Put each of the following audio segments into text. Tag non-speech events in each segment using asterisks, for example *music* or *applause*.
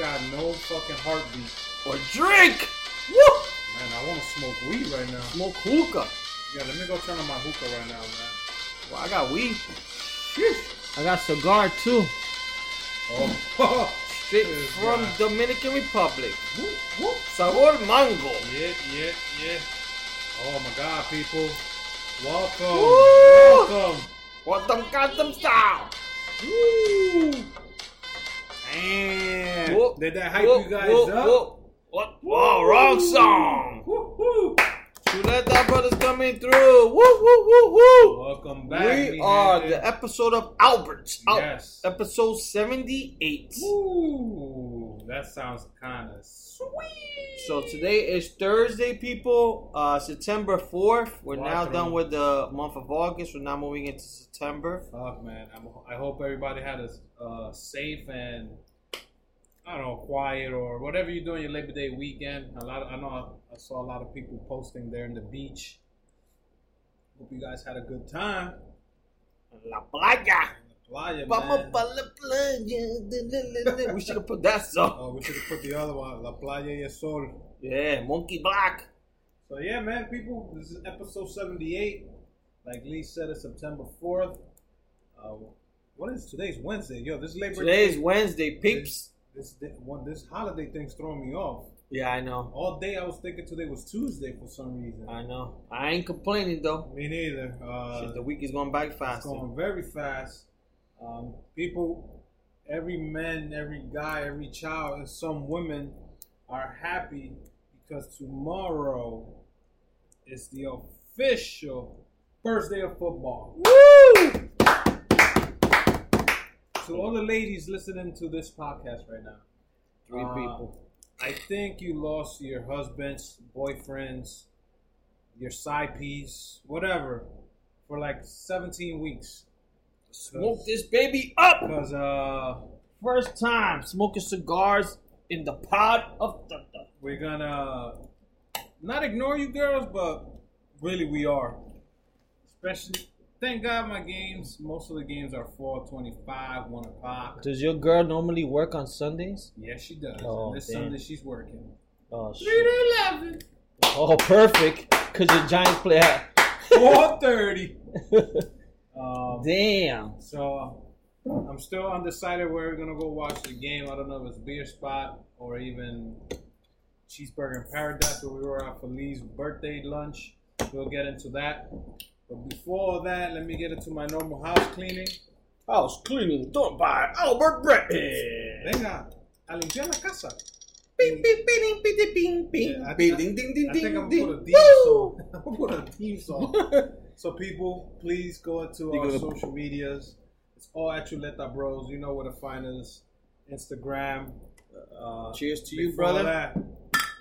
got no fucking heartbeat. Or drink. Woo! Man, I want to smoke weed right now. Smoke hookah. Yeah, let me go turn on my hookah right now, man. Well, I got weed. I got cigar too. Oh, *laughs* Straight from God. Dominican Republic. whoop, whoop. Sabor mango. Yeah, yeah, yeah. Oh my God, people. Welcome. Woo! Welcome. Got them style. Woo. Did that hype whoop, you guys whoop, up? whoop. What? Oh, wrong song. Woo, woo. Chuleta brothers coming through. Woo, woo, woo, woo. Welcome back. We are the episode of Alberts. Al- Yes. Episode 78. Ooh, that sounds kind of sweet. So today is Thursday, people. Uh, September 4th. We're now Cuatro. done with the month of August. We're now moving into September. Fuck, man. I'm, I hope everybody had a uh, safe and I don't know, quiet or whatever you're doing your Labor Day weekend. A lot. Of, I know I saw a lot of people posting there in the beach. Hope you guys had a good time. La playa. Playa, Vamos man. pa la playa. *laughs* We should have put that song. Oh, we should have put the other one, La Playa y el Sol. Yeah, Monkey Black. So yeah, man, people, this is episode 78. Like Lee said, it's September 4th. Uh, what is today's Wednesday? Yo, this Labor Today is Day. Wednesday, peeps. This, one, this holiday thing's throwing me off. Yeah, I know. All day I was thinking today was Tuesday for some reason. I know. I ain't complaining though. Me neither. Uh, Shit, the week is going by it's fast. going very fast. Um, people, every man, every guy, every child, and some women are happy because tomorrow is the official first day of football. Woo! To all the ladies listening to this podcast right now, Three Uh, people. I think you lost your husbands, boyfriends, your side piece, whatever, for like 17 weeks. Smoke this baby up. Because, uh, First time smoking cigars in the pod of the. the- we're gonna not ignore you girls, but really we are. Especially, thank God my games, most of the games are 425, 1 o'clock. Does your girl normally work on Sundays? Yes, she does. Oh, and this damn. Sunday she's working. Oh 3 shit. to 11. Oh, perfect. Cause your Giants play at. 430. *laughs* um, Damn. So I'm still undecided where we're gonna go watch the game. I don't know if it's Beer Spot or even Cheeseburger in Paradise where we were at Feli's birthday lunch. We'll get into that. But before that, let me get into my normal house cleaning. House cleaning done by Albert Brett. Venga, a limpiar la casa. Bing, bing, bing, bing, bing, bing, Yeah, I- bing, ding, ding, ding, I think ding, I'm ding. put a theme song. *laughs* I'm gonna put a theme song. *laughs* So people, please go You our social medias. It's all at Chuleta Bros. You know where to find us. Instagram. Uh, Cheers to you, brother. That,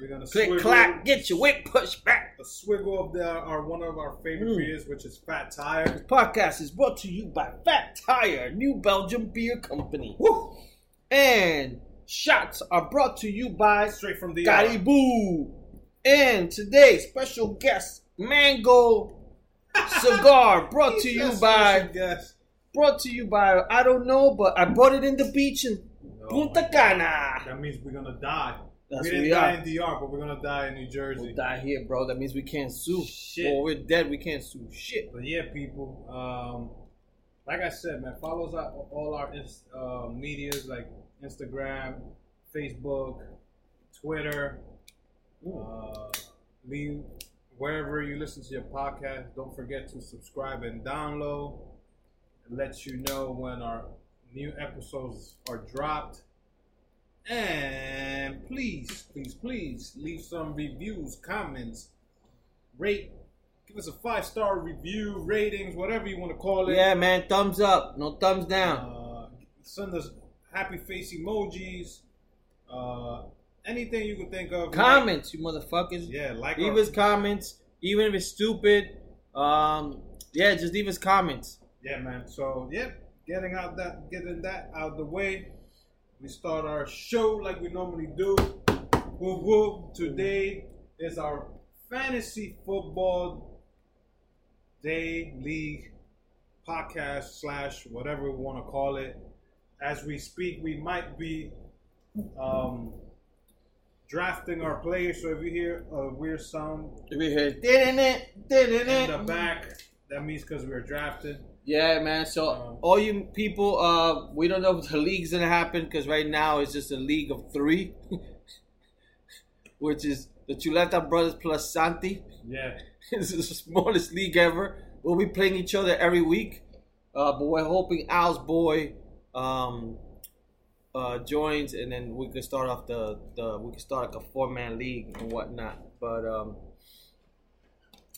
we're gonna Click, swiggle- clack, get your whip pushed back. A swiggle of the, our one of our favorite Mm. beers, which is Fat Tire. This podcast is brought to you by Fat Tire, New Belgium Beer Company. Woo! And shots are brought to you by Straight from the Caribou. And today's special guest, Mango *laughs* Cigar, brought to you by guest. brought to you by I don't know, but I bought it in the beach in Punta. Cana. That means we're gonna die. That's we didn't die are. in DR, but we're gonna die in New Jersey. We'll die here, bro. That means we can't sue. Shit. Or we're dead. We can't sue. Shit. But yeah, people. Um, like I said, man, follow us on all our uh, medias like Instagram, Facebook, Twitter. Uh, leave wherever you listen to your podcast. Don't forget to subscribe and download. It lets you know when our new episodes are dropped. And please, please, please leave some reviews, comments, rate, give us a five star review, ratings, whatever you want to call it. Yeah, man. Thumbs up. No thumbs down. Uh, send us happy face emojis. Uh, anything you can think of. Comments, you motherfuckers. Yeah, like Leave our- us comments, even if it's stupid. Um, yeah, just leave us comments. Yeah, man. So, yeah, getting out that, getting that out the way. We start our show like we normally do. Woo woo. Today is our fantasy football day league podcast slash whatever we want to call it. As we speak, we might be um, drafting our players. So if you hear a weird sound We hear didn't it, didn't in the back, that means because we're drafted. Yeah, man. So Um, all you people, uh, we don't know if the league's gonna happen because right now it's just a league of three, *laughs* which is the Chuleta brothers plus Santi. Yeah. *laughs* it's the smallest league ever. We'll be playing each other every week, uh, but we're hoping Al's boy um, uh, joins, and then we can start off the, the we can start like a four man league and whatnot. But um,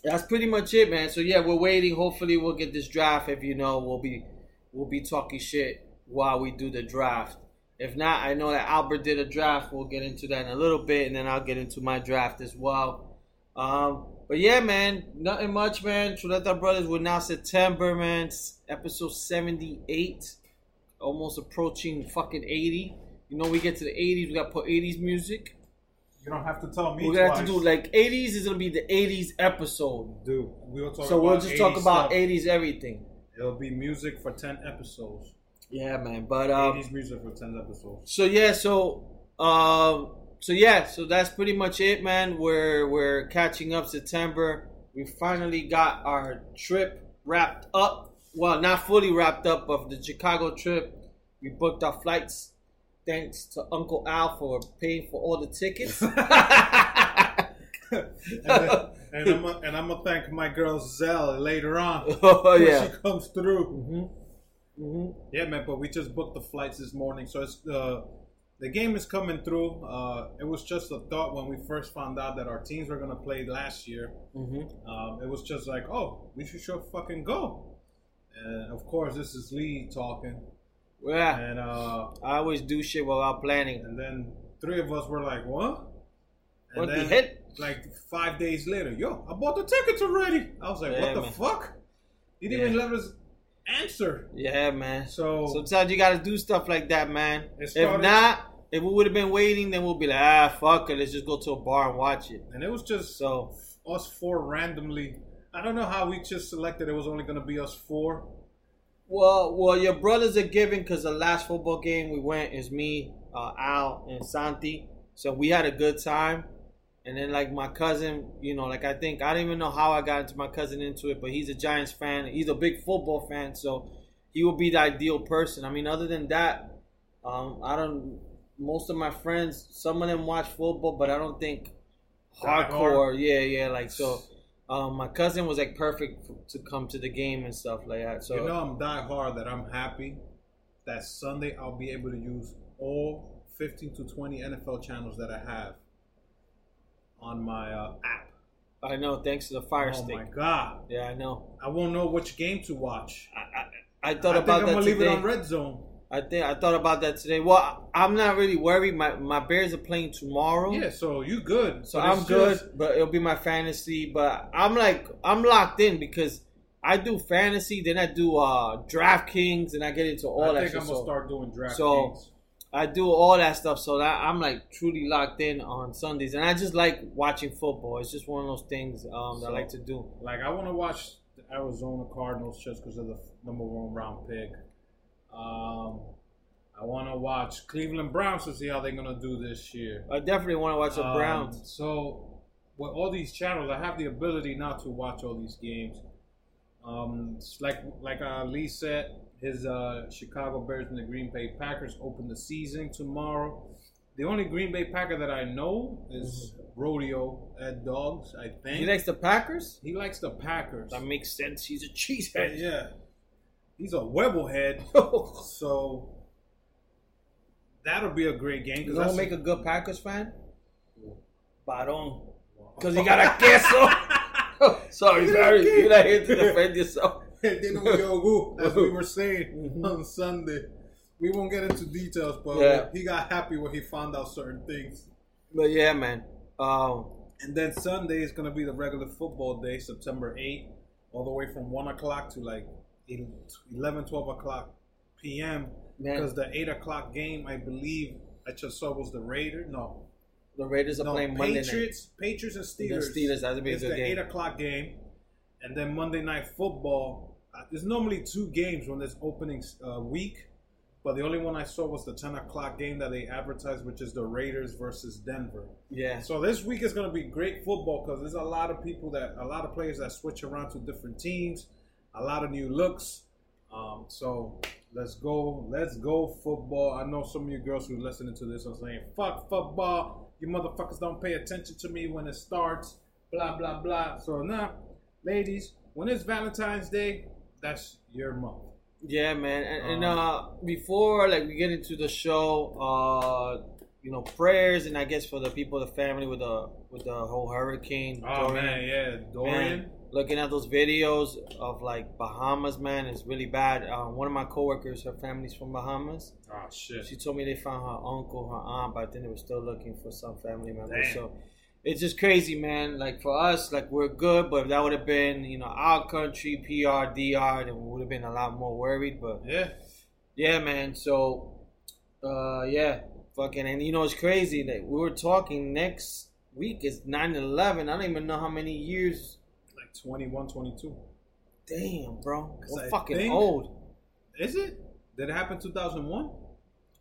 that's pretty much it, man. So yeah, we're waiting. Hopefully, we'll get this draft. If you know, we'll be we'll be talking shit while we do the draft. If not, I know that Albert did a draft. We'll get into that in a little bit, and then I'll get into my draft as well. Um, but yeah, man, nothing much, man. Chuleta Brothers, we're now September, man. s- Episode 78. Almost approaching fucking 80. You know, we get to the 80s, we got to put 80s music. You don't have to tell me We're going to twice. have to do like 80s is going to be the 80s episode. Dude, we'll talk So we'll just talk about stuff. 80s everything. It'll be music for 10 episodes. Yeah, man. But, um, 80s music for 10 episodes. So yeah, so um, so yeah, so that's pretty much it, man. We're we're catching up September. We finally got our trip wrapped up. Well, not fully wrapped up, but the Chicago trip. We booked our flights. Thanks to Uncle Al for paying for all the tickets. and, *laughs* then, and, I'm gonna- and I'm gonna thank my girl Zell later on. *laughs* oh when yeah. she comes through. hmm hmm Yeah, man. But we just booked the flights this morning, so it's uh, the game is coming through. Uh, it was just a thought when we first found out that our teams were gonna play last year. hmm Um, it was just like, oh, we should sure fucking go. And of course, this is Lee talking, Yeah. and uh, I always do shit without planning. and then three of us were like, what? And What the hell? like five days later, yo, I bought the tickets already. I was like, Yeah, what the man. fuck? You didn't Yeah. even let us answer. Yeah, man. So Sometimes you gotta do stuff like that, man. It If not, if we would have been waiting, then we'll be like, ah, fuck it, let's just go to a bar and watch it. and it was just So, us four randomly. I don't know how we just selected it was only gonna be us four. Well, well, your brothers are giving because the last football game we went is me, uh, Al, and Santi. So we had a good time. And then like my cousin, you know, like I think I don't even know how I got into my cousin into it, but he's a Giants fan. He's a big football fan, so he would be the ideal person. I mean, other than that, um, I don't. Most of my friends, some of them watch football, but I don't think Die hardcore. Yeah, yeah, like so. Um, my cousin was like perfect f- to come to the game and stuff like that. So you know, I'm die hard that I'm happy that Sunday I'll be able to use all 15 to 20 NFL channels that I have on my uh, app. I know, thanks to the Fire oh Stick. my god! Yeah, I know. I won't know which game to watch. I, I, I thought I about think I'm that gonna leave it on red zone. I think I thought about that today. Well, I'm not really worried. My my Bears are playing tomorrow. Yeah, so you good? So I'm good, just- but it'll be my fantasy. But I'm like I'm locked in because I do fantasy, then I do uh DraftKings, and I get into all I that. think shit. I'm gonna So start doing draft so- I do all that stuff, so that I'm like truly locked in on Sundays, and I just like watching football. It's just one of those things um, that I like to do. Like I want to watch the Arizona Cardinals just because of the number one round pick. Um, I want to watch Cleveland Browns to see how they're gonna do this year. I definitely want to watch the Um, Browns. So with all these channels, I have the ability now to watch all these games. Um, like like uh, Lee said, his uh, Chicago Bears and the Green Bay Packers open the season tomorrow. The only Green Bay Packer that I know is Rodeo Ed Dogs. I think He likes the Packers. he likes the Packers. That makes sense. He's a cheesehead. yeah. He's a Webblehead, you *laughs* so that'll be a great game. that's what make a good Packers fan? Barón. Because he got a queso. *laughs* Sorry, sorry. You're not here to defend yourself. *laughs* Then we go, as we were saying Mhm. on Sunday. We won't get into details, but Yeah. he got happy when he found out certain things. But yeah, man. Um, And then Sunday is going to be the regular football day, September 8th, all the way from 1 o'clock to like 11, 12 o'clock p.m. Because the eight o'clock game, I believe, I just saw was the Raiders. No, the Raiders are no, playing Monday night. Patriots, Patriots and The Steelers. Steelers, that'd be a It's the eight o'clock game, and then Monday night football. Uh, there's normally two games when there's opening uh, week, but the only one I saw was the ten o'clock game that they advertised, which is the Raiders versus Denver. Yeah, So this week is going to be great football because there's a lot of people that, a lot of players that switch around to different teams, a lot of new looks. Um, so let's go, let's go football. I know some of you girls who are listening to this are saying, "Fuck football, you motherfuckers don't pay attention to me when it starts." Blah blah blah. So now, ladies, when it's Valentine's Day, that's your month. yeah, man. And, and Um, uh, before like we get into the show, uh, you know, prayers and I guess for the people, the family with the with the whole hurricane. Oh Dorian. man, yeah, Dorian. Man, looking at those videos of like Bahamas, man, is really bad. Uh, one of my coworkers, her family's from Bahamas. Oh shit. She told me they found her uncle, her aunt, but then they were still looking for some family members. Damn. So it's just crazy, man. Like for us, like we're good, but if that would have been, you know, our country, PR, DR, then we would have been a lot more worried. But Yeah. yeah, man. So, uh, yeah, fucking, and you know, it's crazy that we were talking next week is 9-11. I don't even know how many years. Like 21, 22. Damn, bro. we're I fucking think- old. Is it? Did it happen 2001?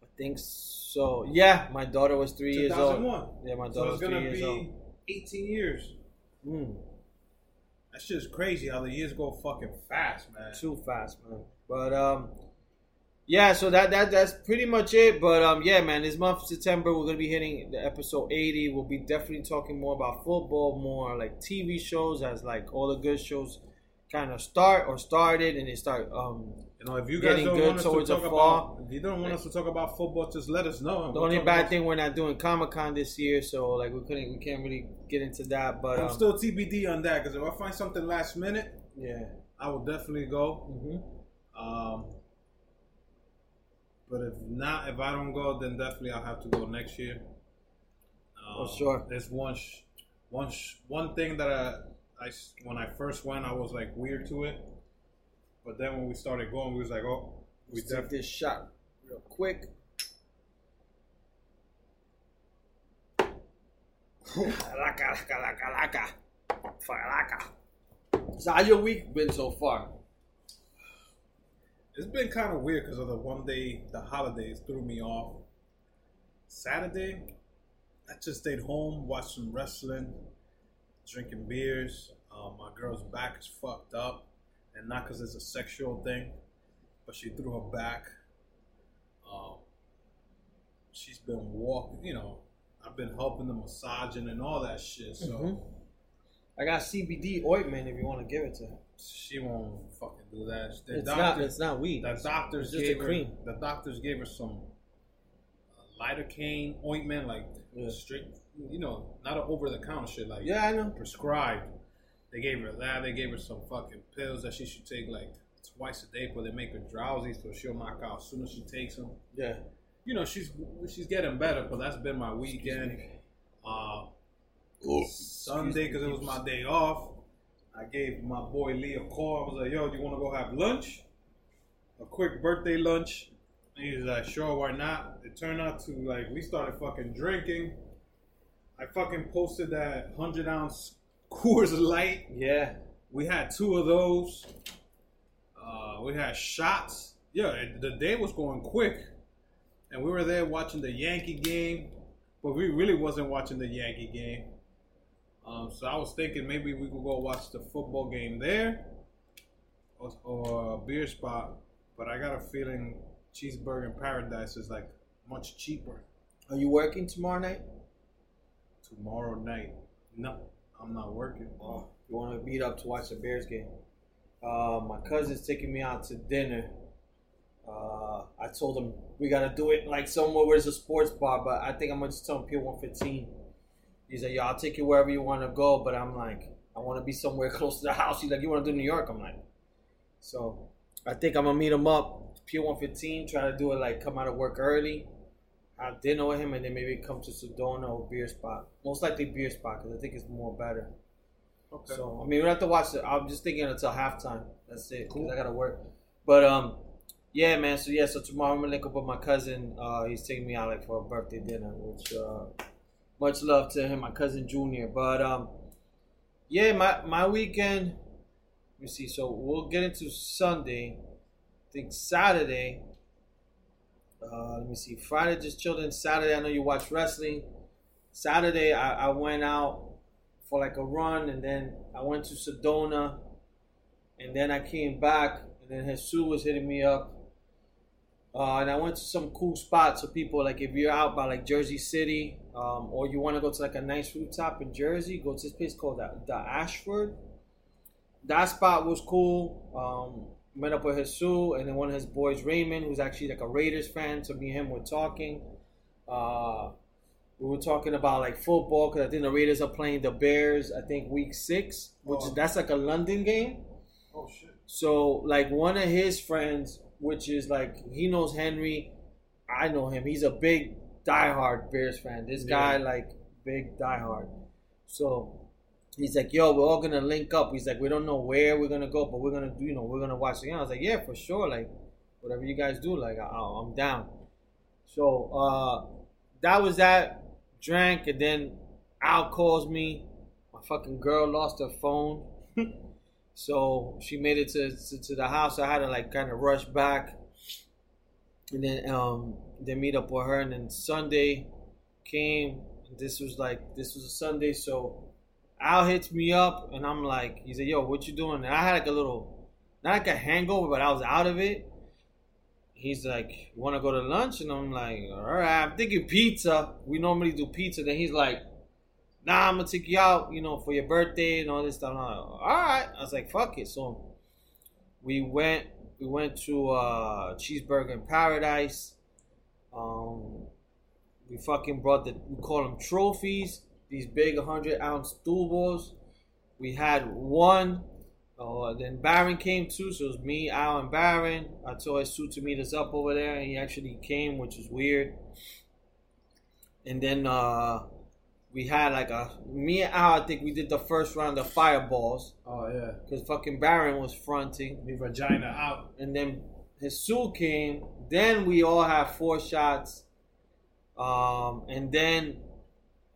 I think so. Yeah, my daughter was three years old. 2001. Yeah, my So daughter it's was three gonna years be old. 18 years. Mm, That's just crazy how the years go fucking fast, man. too fast, man. But um, yeah. So that that that's pretty much it. But um, yeah, man. This month September, we're gonna be hitting the episode eighty. We'll be definitely talking more about football, more like TV shows, as like all the good shows kind of start or started, and they start um You know, if you guys Getting don't good want us to talk fall. about, if you don't want us to talk about football, just let us know. The we'll only bad thing we're not doing Comic Con this year, so like we couldn't, we can't really get into that. But I'm um, still TBD on that because if I find something last minute, yeah. I will definitely go. hmm Um, but if not, if I don't go, then definitely I'll have to go next year. Um, For sure. There's one, sh- one, sh- one thing that I, I when I first went, I was like weird to it. But then when we started going, we was like, oh, we Let's take this shot real quick. Laka, laka, laka, laka. Laka. So how your week been so far? It's been kind of weird because of the one day, the holidays threw me off. Saturday, I just stayed home, watched some wrestling, drinking beers. Uh, my girl's back is fucked up, and not because it's a sexual thing, but she threw her back. Um, she's been walking, you know. I've been helping the massaging and all that shit, so Mhm. I got CBD ointment if you want to give it to her. She won't fucking do that. The It's not. doctor- It's not weed. the doctors It's just gave a her, cream. The doctors gave her some uh, lidocaine ointment, like Yeah. straight, you know, not an over the counter shit, like Yeah, I know. prescribed. They gave her that. They gave her some fucking pills that she should take like twice a day, but they make her drowsy, so she'll knock out as soon as she takes them. Yeah. You know, she's she's getting better, but that's been my weekend. Uh, Sunday, because it was my day off, I gave my boy Lee a call. I was like, yo, do you want to go have lunch? A quick birthday lunch. And he was like, sure, why not? It turned out to, like, we started fucking drinking. I fucking posted that 100 ounce *laughs* Coors Light. Yeah. We had two of those. Uh, we had shots. Yeah, the day was going quick. And we were there watching the Yankee game, but we really wasn't watching the Yankee game. Um, so I was thinking maybe we could go watch the football game there or, or a beer spot. But I got a feeling Cheeseburger in Paradise is like much cheaper Are you working tomorrow night? tomorrow night. No, I'm not working. Oh, you want to meet up to watch the Bears game? Uh, my cousin's taking me out to dinner. Uh, I told him we gotta do it like somewhere where there's a sports bar, but I think I'm gonna just tell him Pier 115. He's like, "Yo, I'll take you wherever you want to go," but I'm like, I want to be somewhere *laughs* close to the house. He's like, "You want to do New York?" I'm like, so I think I'm gonna meet him up Pier 115. Try to do it like come out of work early, have dinner with him, and then maybe come to Sedona or beer spot. Most likely beer spot because I think it's more better. Okay. So I mean, we have to watch it. I'm just thinking until halftime. That's it. Cause I gotta work. But um, Yeah, man. So yeah, so tomorrow I'm gonna link up with my cousin. Uh, he's taking me out like for a birthday dinner, which uh, much love to him, my cousin Junior. But um, yeah, my my weekend. Let me see. So we'll get into Sunday. I think Saturday. Uh, let me see. Friday just chilled in. Saturday, I know you watch wrestling. Saturday, I, I went out for like a run, and then I went to Sedona, and then I came back, and then Jesus was hitting me up. Uh, and I went to some cool spots. So people like if you're out by like Jersey City, um, or you want to go to like a nice rooftop in Jersey, go to this place called the, the Ashford. That spot was cool. Um, met up with his Jesus and then one of his boys, Raymond, who's actually like a Raiders fan. So me and him were talking. Uh, we were talking about like football because I think the Raiders are playing the Bears. I think week six, which Oh. is that's like a London game. Oh shit. So like one of his friends, which is like he knows Henry, I know him. He's a big diehard Bears fan. This guy Yeah. like big diehard. So he's like, yo, we're all gonna link up. He's like, we don't know where we're gonna go, but we're gonna do, you know, we're gonna watch the game. I was like, yeah, for sure. Like whatever you guys do, like I, I'm down. So uh that was that. Drank and then Al calls me. My fucking girl lost her phone. *laughs* So she made it to, to, to the house. I had to like kind of rush back, and then um then meet up with her. And then Sunday came. This was like this was a Sunday, so Al hits me up, and I'm like, he said, "Yo, what you doing?" And I had like a little, not like a hangover, but I was out of it. He's like, want to go to lunch?" And I'm like, "All right." I'm thinking pizza. We normally do pizza. Then he's like, nah, I'm gonna take you out, you know, for your birthday and all this stuff. Like, all right. I was like, fuck it. So we went we went to uh Cheeseburger in Paradise. Um we fucking brought the we call them trophies, these big 100 ounce balls. We had one. Uh, then Baron came too, so it was me, Al, and Baron. I told Sue to meet us up over there, and he actually came, which is weird. And then uh, we had like a me and Al. I think we did the first round of fireballs Oh yeah. because fucking Baron was fronting, Me vagina out. and then Jesus came. Then we all had four shots, um, and then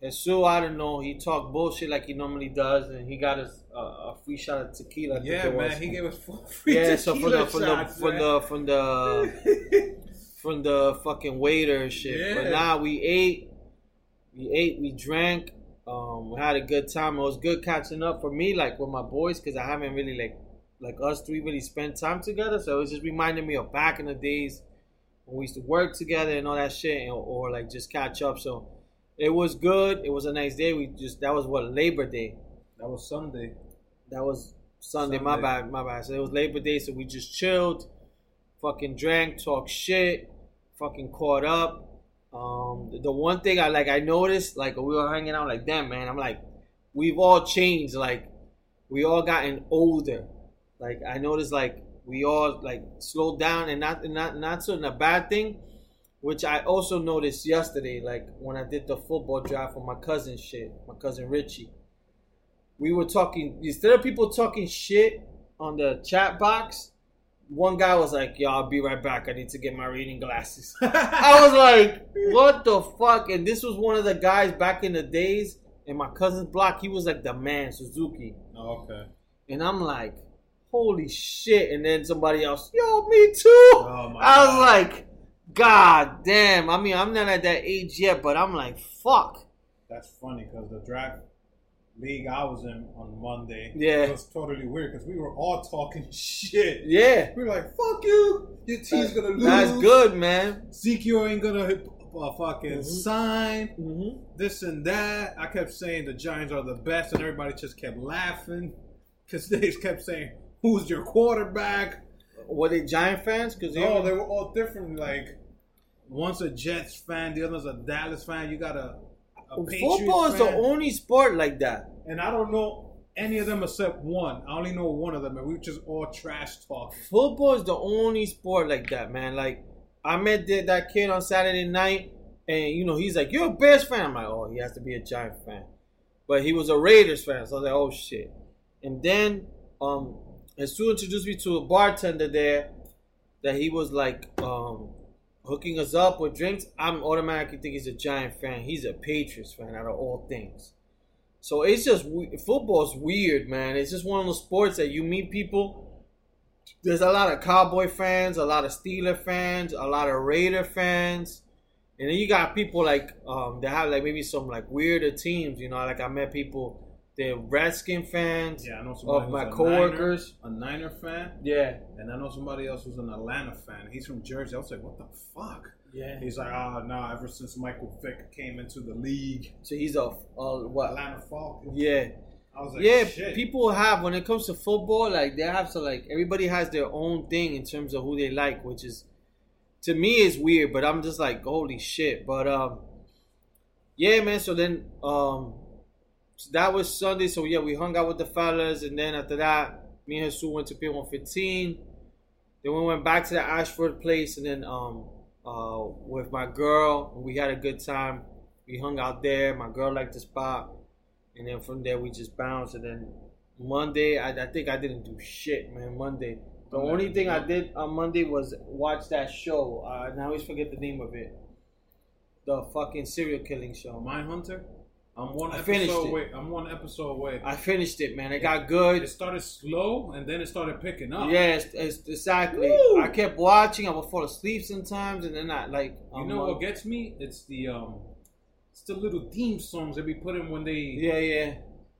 Jesus, I don't know, he talked bullshit like he normally does, and he got us a, a free shot of tequila. Yeah, man. was. He gave us four free yeah, so from the from the shots, from man. the from the from the fucking waiter and shit. But Yeah. now we ate, we ate, we drank. Um, we had a good time. It was good catching up for me, like with my boys, because I haven't really like like us three really spent time together. So it just reminding me of back in the days when we used to work together and all that shit, and, or like just catch up. So it was good. It was a nice day. We just that was what Labor Day. that was Sunday. That was Sunday. My Sunday. bad. My bad. So it was Labor Day. So we just chilled, fucking drank, talked shit, fucking caught up. Um, the, one thing I like, I noticed, like we were hanging out, like damn man, I'm like, we've all changed. Like we all gotten older. Like I noticed, like we all like slowed down, and not not not so in a bad thing. Which I also noticed yesterday, like when I did the football draft for my cousin shit, my cousin Richie we were talking instead of people talking shit on the chat box one guy was like yo i'll be right back. I need to get my reading glasses. *laughs* I was like what the fuck? And this was one of the guys back in the days in my cousin's block he was like the man suzuki. Oh, okay. and i'm like holy shit. And then somebody else yo me too. Oh i was God. like god damn. I mean i'm not at that age yet but i'm like fuck. That's funny because the draft league I was in on Monday. Yeah. It was totally weird because we were all talking *laughs* shit. yeah We were like, "Fuck you! Your team's gonna lose. that's good man Ezekiel ain't gonna hit a fucking Mhm. sign. mm-hmm. This and that. I kept saying the Giants are the best, and everybody just kept laughing because *laughs* they just kept saying, "Who's your quarterback?" Were they Giant fans? Because No, they were all different. Like one's a Jets fan, the other's a Dallas fan. You got Patriots football is the only sport like that. and I don't know any of them except one. I only know one of them, and we just all trash talking. Football is the only sport like that, man. Like I met that, that kid on Saturday night, and you know he's like, "You're a Bears fan." I'm like, "Oh, he has to be a Giant fan," but he was a Raiders fan, so I was like, "Oh shit." And then um, Jesus introduced me to a bartender there. that he was like um, hooking us up with drinks, I'm automatically think he's a Giant fan. He's a Patriots fan out of all things. So it's just football's weird, man. It's just one of those sports that you meet people. There's a lot of Cowboy fans, a lot of Steeler fans, a lot of Raider fans, and then you got people like um, that have like maybe some like weirder teams. You know, like I met people, they're Redskin fans Yeah, I know somebody of my a coworkers. Niner, a Niner fan, Yeah, and I know somebody else who's an Atlanta fan. He's from Jersey. I was like, what the fuck? yeah. He's like, oh no, ever since Michael Vick came into the league, So he's a uh, what? Atlanta Falcons. Yeah, I was like, yeah. shit. People have when it comes to football, like they have to like everybody has their own thing in terms of who they like, which is to me is weird. But I'm just like, holy shit. But um, yeah, man. So then um, so that was Sunday. So yeah, we hung out with the fellas, and then after that, me and Jesus went to P115. Then we went back to the Ashford place, and then um, uh, with my girl, we had a good time. We hung out there. My girl liked the spot, and then from there we just bounced. And then Monday, I, I think I didn't do shit, man. Monday, the Monday, only thing I did on Monday was watch that show. Uh, and I always forget the name of it. The fucking serial killing show. Mindhunter. I'm one I finished episode it. away. I'm one episode away. I finished it, man. It got good. It started slow and then it started picking up. Yes, it's, exactly. Woo! I kept watching. I would fall asleep sometimes, and then I like. You know what gets me? It's the um, it's the little theme songs they be putting when they Yeah, yeah.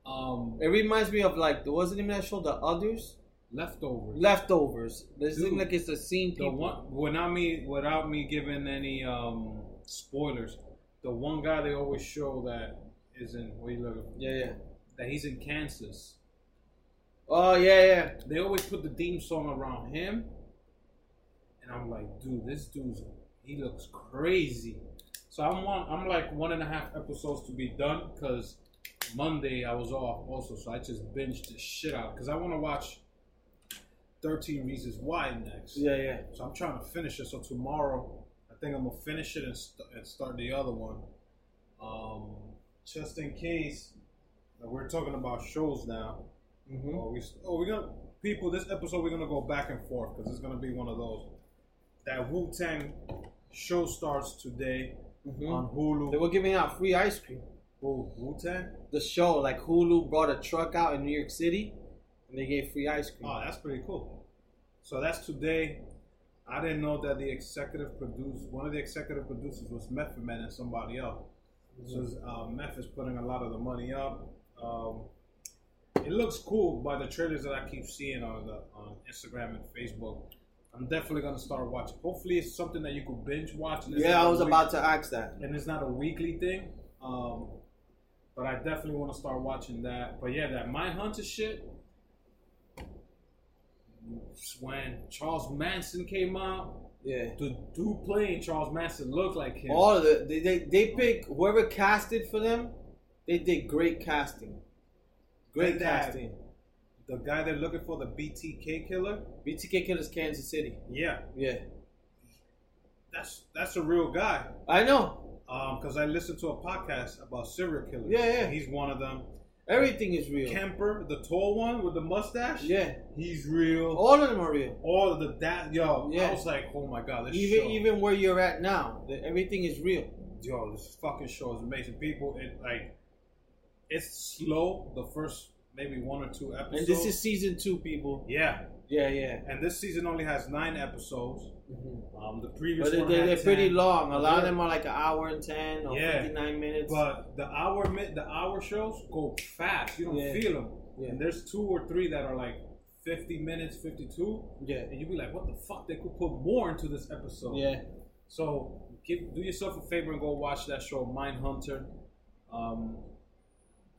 um It reminds me of like, was the name of that show? The Others, leftovers. Leftovers. This Dude, seems like it's the scene the one without me without me giving any um spoilers. The one guy they always show that is in where you look Yeah, yeah. that he's in Kansas. Oh yeah, yeah. They always put the theme song around him, and I'm like, dude, this dude's he looks crazy. So I'm one. I'm like one and a half episodes to be done because Monday I was off also, so I just binged the shit out because I want to watch Thirteen Reasons Why next. Yeah, yeah. So I'm trying to finish it. So tomorrow, I think I'm gonna finish it and, st- and start the other one. Um, just in case we're talking about shows now. Mm-hmm. Oh, we, oh, we're gonna people. This episode we're gonna go back and forth because it's gonna be one of those. That Wu Tang show starts today Mm-hmm. on Hulu. They were giving out free ice cream. Oh, Wu Tang. The show, like Hulu, brought a truck out in New York City, and they gave free ice cream. Oh, that's pretty cool. So that's today. I didn't know that the executive producer, one of the executive producers was Method Man and somebody else. So uh, Meth is putting a lot of the money up. Um, it looks cool by the trailers that I keep seeing on the on Instagram and Facebook. I'm definitely gonna start watching. Hopefully, it's something that you could binge watch. and yeah, I was week- about to ask that. and it's not a weekly thing. Um, but I definitely want to start watching that. But yeah, that Mindhunter shit. When Charles Manson came out, Yeah. the dude playing Charles Manson looked like him. All of the they, they they pick whoever casted for them. They did great casting. Great that- casting. the guy they're looking for, the BTK killer. BTK Killers, Kansas City. Yeah, Yeah, that's that's a real guy. I know. Um, because I listened to a podcast about serial killers. Yeah, yeah. He's one of them. Everything is real. Kemper, the tall one with the mustache. yeah, he's real. all of them are real. All of the that yo, Yeah. I was like, oh my god, this Even show. even where you're at now, the- everything is real. yo, this fucking show is amazing. People, it like, it's slow. The first maybe one or two episodes. And this is season two, people. yeah, Yeah, yeah. and this season only has nine episodes. Mhm. Um, the previous But they, one they, had they're pretty long. A lot of them are like an hour and ten or Yeah. fifty nine minutes. But the hour the hour shows go fast. You don't Yeah. feel them. Yeah. And there's two or three that are like 50 minutes, 52, yeah, and you'd be like, what the fuck? They could put more into this episode. yeah. So give, do yourself a favor and go watch that show, Mindhunter. Um,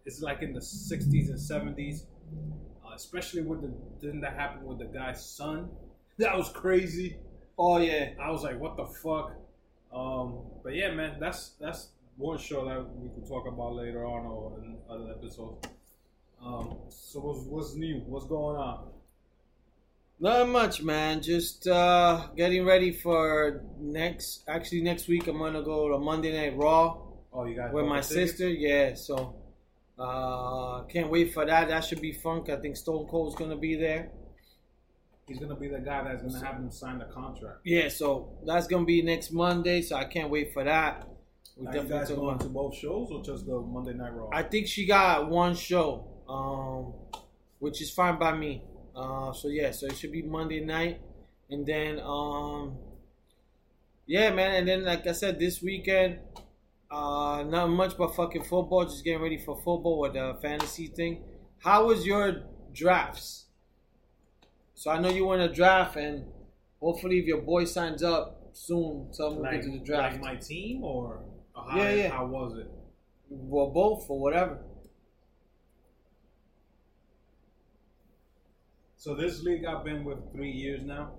it's like in the 60s and 70s, uh, especially with the thing that happened with the guy's son. That was crazy. Oh yeah. I was like, what the fuck? Um, but yeah, man, that's that's one show that we could talk about later on or in other episodes. Um, so what's, what's new? What's going on? Not much, man. Just uh, getting ready for next. Actually, next week I'm gonna go to Monday Night Raw Oh, you got with my sister. Yeah, so uh, can't wait for that. That should be fun. I think Stone Cold's gonna be there. he's gonna be the guy that's gonna have them sign the contract. Yeah, so that's gonna be next Monday. So I can't wait for that. We Are you guys going about- to both shows or just the Monday Night Raw? I think she got one show, um, which is fine by me. Uh, so yeah, so it should be Monday night, and then um, yeah, man, and then like I said, this weekend, uh, not much but fucking football. Just getting ready for football with the fantasy thing. How was your drafts? So I know you want to draft, and hopefully, if your boy signs up soon, tell him we'll get to the draft. like my team or or how, Yeah, yeah. how was it? well, both or whatever. So this league I've been with three years now.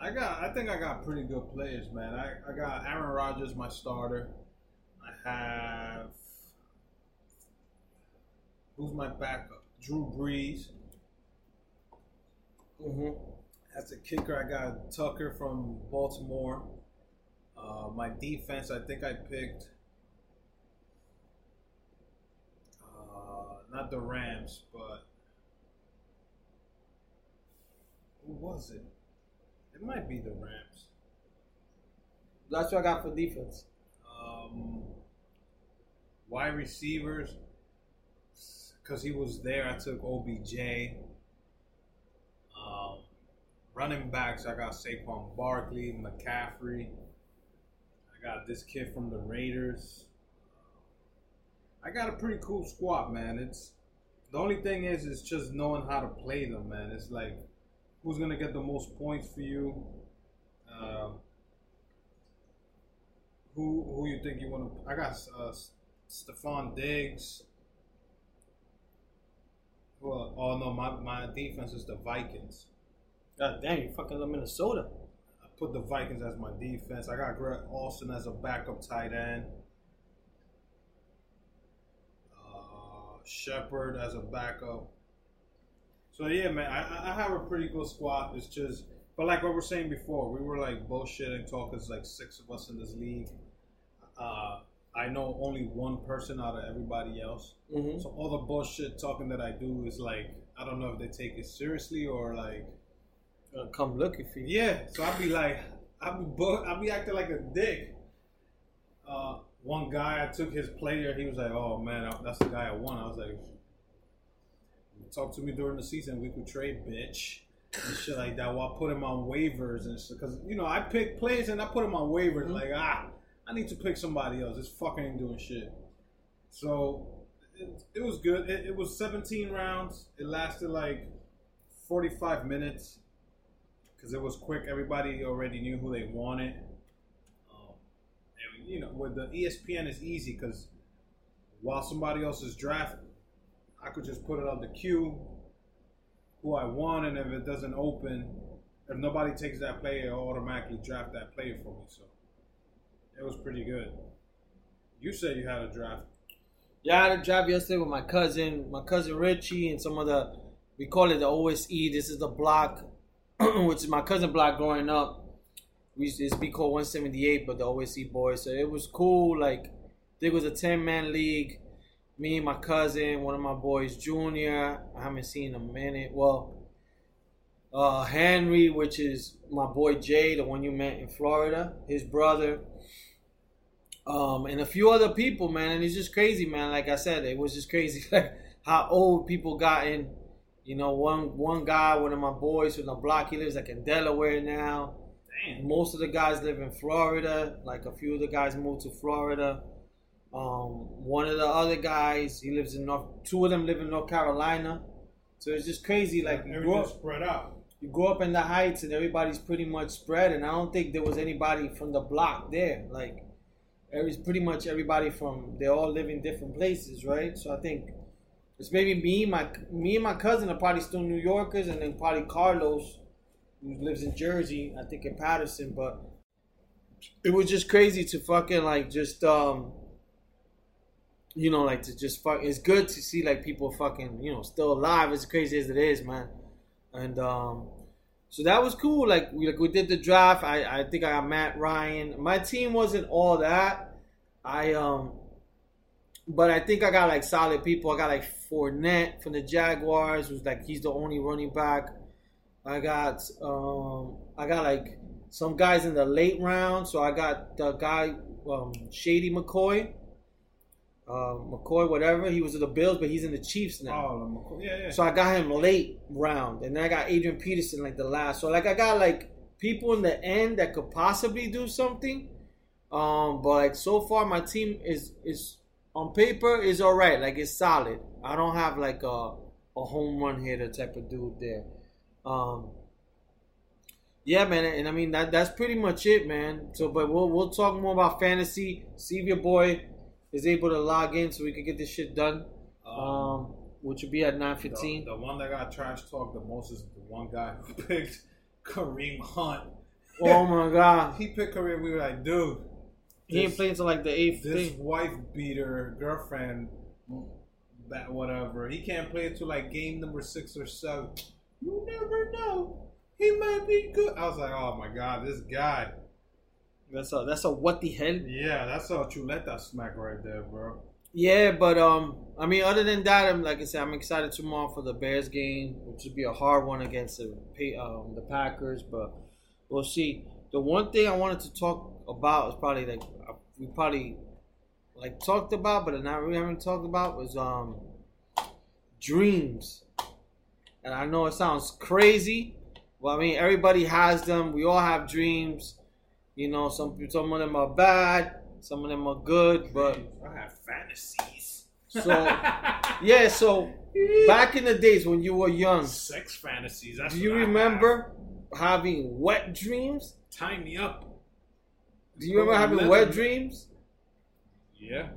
I got, I think I got pretty good players, man. I, I got Aaron Rodgers, my starter. I have who's my backup? Drew Brees. hmm As a kicker, I got Tucker from Baltimore. Uh, my defense, I think I picked uh, not the Rams, but who was it? It might be the Rams. That's what I got for defense. Um, wide receivers, because he was there, I took OBJ. Um, running backs, I got Saquon Barkley, McCaffrey. I got this kid from the Raiders. I got a pretty cool squad, man. It's the only thing is, is just knowing how to play them, man. It's like who's gonna get the most points for you. Um, who who you think you want to? I got uh, Stefon Diggs. Well, oh no, my my defense is the Vikings. God damn, you fucking love Minnesota. I put the Vikings as my defense. I got Greg Olsen as a backup tight end. Uh, Shepard as a backup. So yeah, man, I, I have a pretty good squad. It's just, but like what we're saying before, we were like bullshitting talking. Like six of us in this league. Uh, I know only one person out of everybody else. Mm-hmm. So all the bullshit talking that I do is like I don't know if they take it seriously or like Uh, come looking for you. yeah, so I'd be like, I'd be, bu- I'd be acting like a dick. Uh, one guy, I took his player. He was like, "Oh man, that's the guy I want." I was like, "Talk to me during the season. We could trade, bitch." And shit like that. While I put him on waivers and shit, because you know I pick players and I put him on waivers. Like ah, I need to pick somebody else. This fucking ain't doing shit. So it, it was good. It, it was 17 rounds. It lasted like 45 minutes because it was quick. Everybody already knew who they wanted. Um, and, you know, with the ESPN is easy because while somebody else is drafting, I could just put it on the queue who I want, and if it doesn't open, if nobody takes that player, I'll automatically draft that player for me. So it was pretty good. You said you had a draft. Yeah, I had a draft yesterday with my cousin, my cousin Richie, and some of the, we call it the OSE. This is the block, *clears throat* which is my cousin block growing up. We used to it's be called 178, but the OSE boys. So it was cool. Like, there was a 10 man league. Me and my cousin, one of my boys, Junior. I haven't seen in a minute. Well, uh, Henry, which is my boy Jay, the one you met in Florida, his brother um, and a few other people, man. And it's just crazy, man. Like I said, it was just crazy, *laughs* like how old people gotten. You know, one one guy, one of my boys from the block, he lives like in Delaware now. Damn. Most of the guys live in Florida. Like a few of the guys moved to Florida. Um, one of the other guys, he lives in North. Two of them live in North Carolina. So it's just crazy. Like you grow up, spread out. you grow up in the heights, and everybody's pretty much spread. And I don't think there was anybody from the block there. Like every pretty much everybody from they all live in different places, right? So I think it's maybe me, my me and my cousin are probably still New Yorkers, and then probably Carlos, who lives in Jersey, I think in Paterson. But it was just crazy to fucking like just um, you know, like to just fuck. It's good to see like people fucking you know still alive, as crazy as it is, man. And um, so that was cool. Like we like we did the draft. I I think I got Matt Ryan. My team wasn't all that. I um, but I think I got like solid people. I got like Fournette from the Jaguars, who's like he's the only running back. I got um, I got like some guys in the late round. So I got the guy um, Shady McCoy, uh, McCoy, whatever. He was in the Bills, but he's in the Chiefs now. Oh, yeah, yeah. So I got him late round, and then I got Adrian Peterson like the last. So like I got like people in the end that could possibly do something. Um, but like so far, my team is is on paper is all right. Like it's solid. I don't have like a a home run hitter type of dude there. Um, yeah, man, and I mean that that's pretty much it, man. So, but we'll we'll talk more about fantasy. See if your boy is able to log in so we could get this shit done. Um, which would be at nine fifteen. the, the one that got trash talked the most is the one guy who *laughs* picked Kareem Hunt. Oh my *laughs* god, He picked Kareem. We were like, dude, he ain't playing until like the eighth this thing. wife beater girlfriend, that whatever. He can't play until like game number six or seven. You never know. He might be good. I was like, oh my god, this guy. That's a that's a what the hell. Yeah, that's a chuleta smack right there, bro. Yeah, but um, I mean, other than that, I'm like I said, I'm excited tomorrow for the Bears game, which would be a hard one against the um, the Packers, but we'll see. The one thing I wanted to talk about is probably like uh, we probably like talked about, but not really haven't talked about was um dreams. And I know it sounds crazy, but I mean everybody has them. We all have dreams. You know, some some of them are bad, some of them are good, but I have fantasies. So, yeah, so back in the days when you were young, sex fantasies. Do you what I have. remember having wet dreams? Tie me up. Do you remember having wet dreams? Yeah.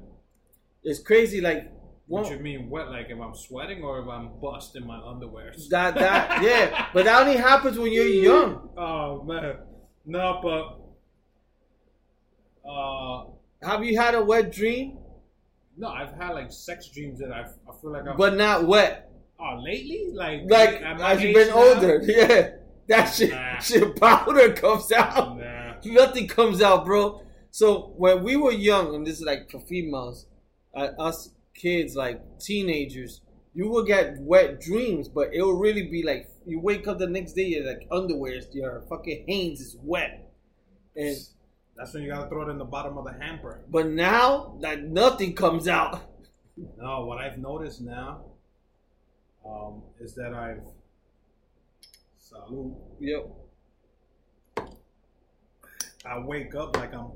It's crazy, like What one, you mean wet? Like if I'm sweating or if I'm busting my underwear? that that yeah, but that only happens when you're *laughs* young. Oh man, no, but uh, Have you had a wet dream, no, I've had like sex dreams that I, I feel like I'm. but not wet? oh, lately, like Like as you've been now? older, *laughs* yeah. That shit, Nah. shit powder comes out. Nah. *laughs* Nothing comes out, bro. So when we were young, and this is like for females, uh, us kids, like teenagers, you will get wet dreams, but it will really be like you wake up the next day, your like underwear, your fucking Hanes is wet, and That's when you gotta throw it in the bottom of the hamper. but now that nothing comes out. No, what I've noticed now um, is that I've salute. Yep. I wake up like I'm,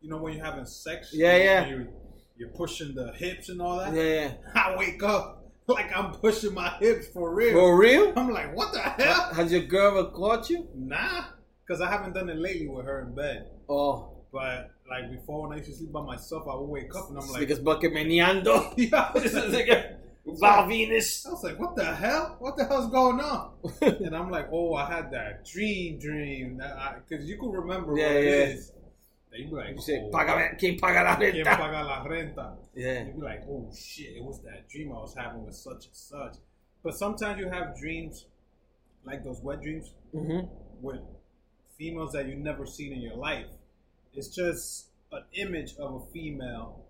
you know, when you're having sex. Yeah, yeah. You're, you're pushing the hips and all that. Yeah, yeah. *laughs* I wake up like I'm pushing my hips for real. For real? I'm like, what the hell? Has your girl ever caught you? Nah, because I haven't done it lately with her in bed. Oh, But like before, when I used to sleep by myself, I would wake up and I'm like, nigga's bucket meneando. *laughs* yeah. *laughs* This Val Venis. I was like, what the hell? What the hell's going on? *laughs* and I'm like, oh, I had that dream, dream. that Because you could remember Yeah, what it yeah. is. And you'd be like, You say, oh, "Págame, ¿quién paga la ¿quién renta?" paga la renta? Yeah. You'd be like, oh shit, it was that dream I was having with such and such. But sometimes you have dreams, like those wet dreams, Mm-hmm. with females that you've never seen in your life. It's just an image of a female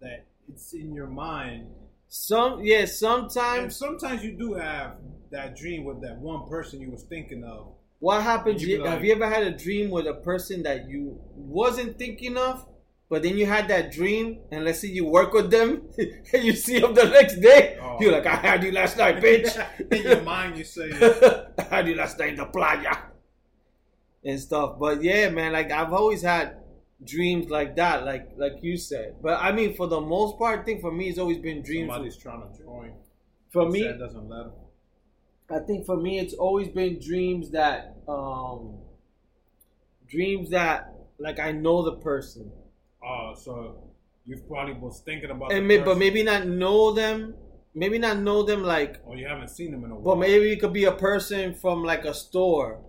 that it's in your mind. Some, yeah, And sometimes sometimes you do have that dream with that one person you was thinking of. what happens? You be have you ever had a dream with a person that you wasn't thinking of, but then you had that dream, and let's say you work with them, *laughs* and you see them the next day, Oh. you're like, I had you last night, bitch. *laughs* in your mind, you say, *laughs* I had you last night in the playa and stuff. But yeah, man, like I've always had dreams like that, like like you said. But I mean, for the most part, I think for me, it's always been dreams. somebody's trying to join. For me, Said doesn't let. I think for me, it's always been dreams that, um, dreams that, like I know the person, Oh, so you've probably was thinking about. and may, but maybe not know them, maybe not know them like, or you haven't seen them in a while. but maybe it could be a person from like a store.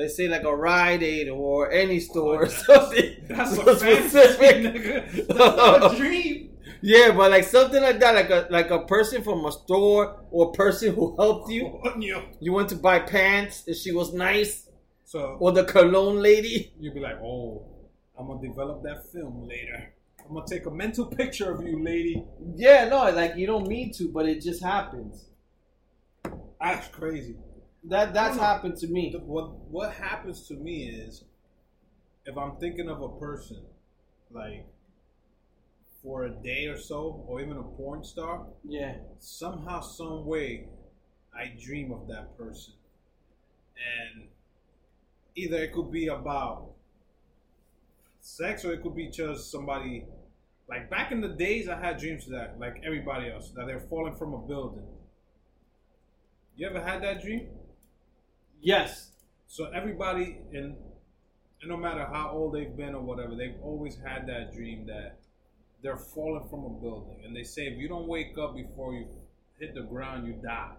Let's say like a Rite Aid or any store or that's- something. *laughs* That's so a fantasy, specific. nigga. *laughs* That's a dream. Yeah, but like something like that, like a like a person from a store or a person who helped you. *laughs* You. You went to buy pants and she was nice, So or the cologne lady. you'd be like, oh, I'm gonna develop that film later. I'm I'm gonna take a mental picture of you, lady. Yeah, no, like you don't mean to, but it just happens. That's crazy. That that's know. happened to me. The- What what happens to me is if I'm thinking of a person, like for a day or so, or even a porn star, Yeah. somehow, some way, I dream of that person, and either it could be about sex or it could be just somebody. Like back in the days, I had dreams that, like everybody else, that they're falling from a building. You ever had that dream? Yes. So everybody, and, and no matter how old they've been or whatever, they've always had that dream that they're falling from a building, and they say if you don't wake up before you hit the ground, you die.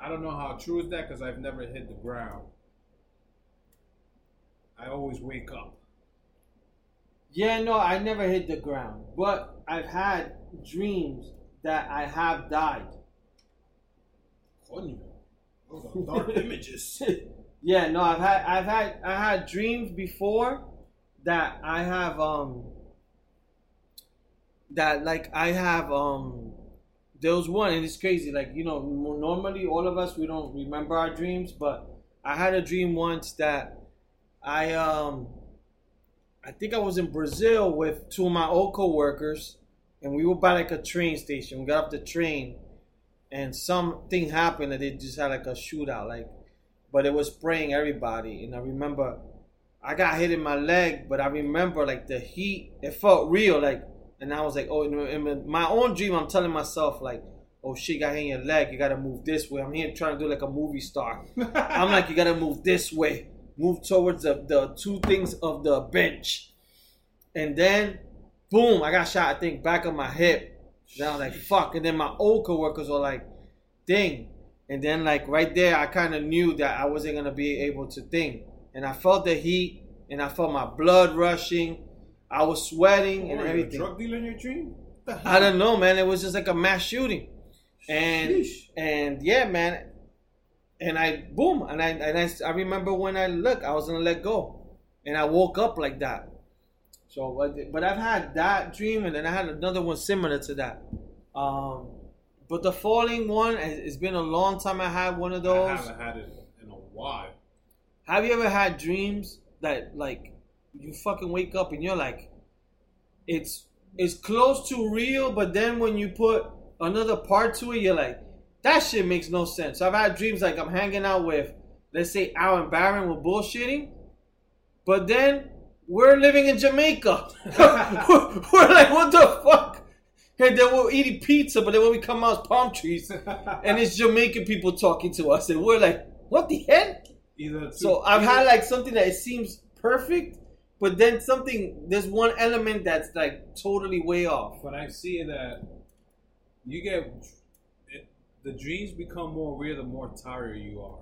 I don't know how true is that because I've never hit the ground. I always wake up. Yeah, no, I never hit the ground, but I've had dreams that I have died. Coño. Those are dark *laughs* images. yeah, no, I've had I've had I had dreams before that I have um that like I have um there was one and it's crazy like you know normally all of us we don't remember our dreams but I had a dream once that I um I think I was in Brazil with two of my old coworkers and we were by like a train station we got off the train and something happened that they just had like a shootout like but it was spraying everybody and I remember I got hit in my leg but I remember like the heat it felt real like and I was like, oh, in in my own dream, I'm telling myself like, oh shit, got hit in your leg, you gotta move this way. I'm here trying to do like a movie star. *laughs* I'm like, you gotta move this way, move towards the, the two things of the bench, and then, boom, I got shot. I think back of my hip. Then I was like, fuck. And then my old coworkers were like, ding. And then like right there, I kind of knew that I wasn't gonna be able to think, and I felt the heat, and I felt my blood rushing. I was sweating and Were you a everything. drug dealer in your dream? I don't know, man. It was just like a mass shooting, and Sheesh. and yeah, man. And I boom, and I and I, I remember when I look, I was gonna let go, and I woke up like that. So, but, I've had that dream, and then I had another one similar to that. Um, but the falling one, it- it's been a long time I had one of I those. haven't had it in a while. Have you ever had dreams that like you fucking wake up and you're like, it's it's close to real, but then when you put another part to it, you're like, that shit makes no sense. I've had dreams like I'm hanging out with, let's say Al and Baron were bullshitting, but then we're living in Jamaica. *laughs* we're, like, what the fuck? And then we're eating pizza, but then when we come out, it's palm trees, and it's Jamaican people talking to us, and we're like, what the hell? Either So I've had like something that it seems perfect, but then something there's one element that's like totally way off. But I see that you get it, the dreams become more real the more tired you are.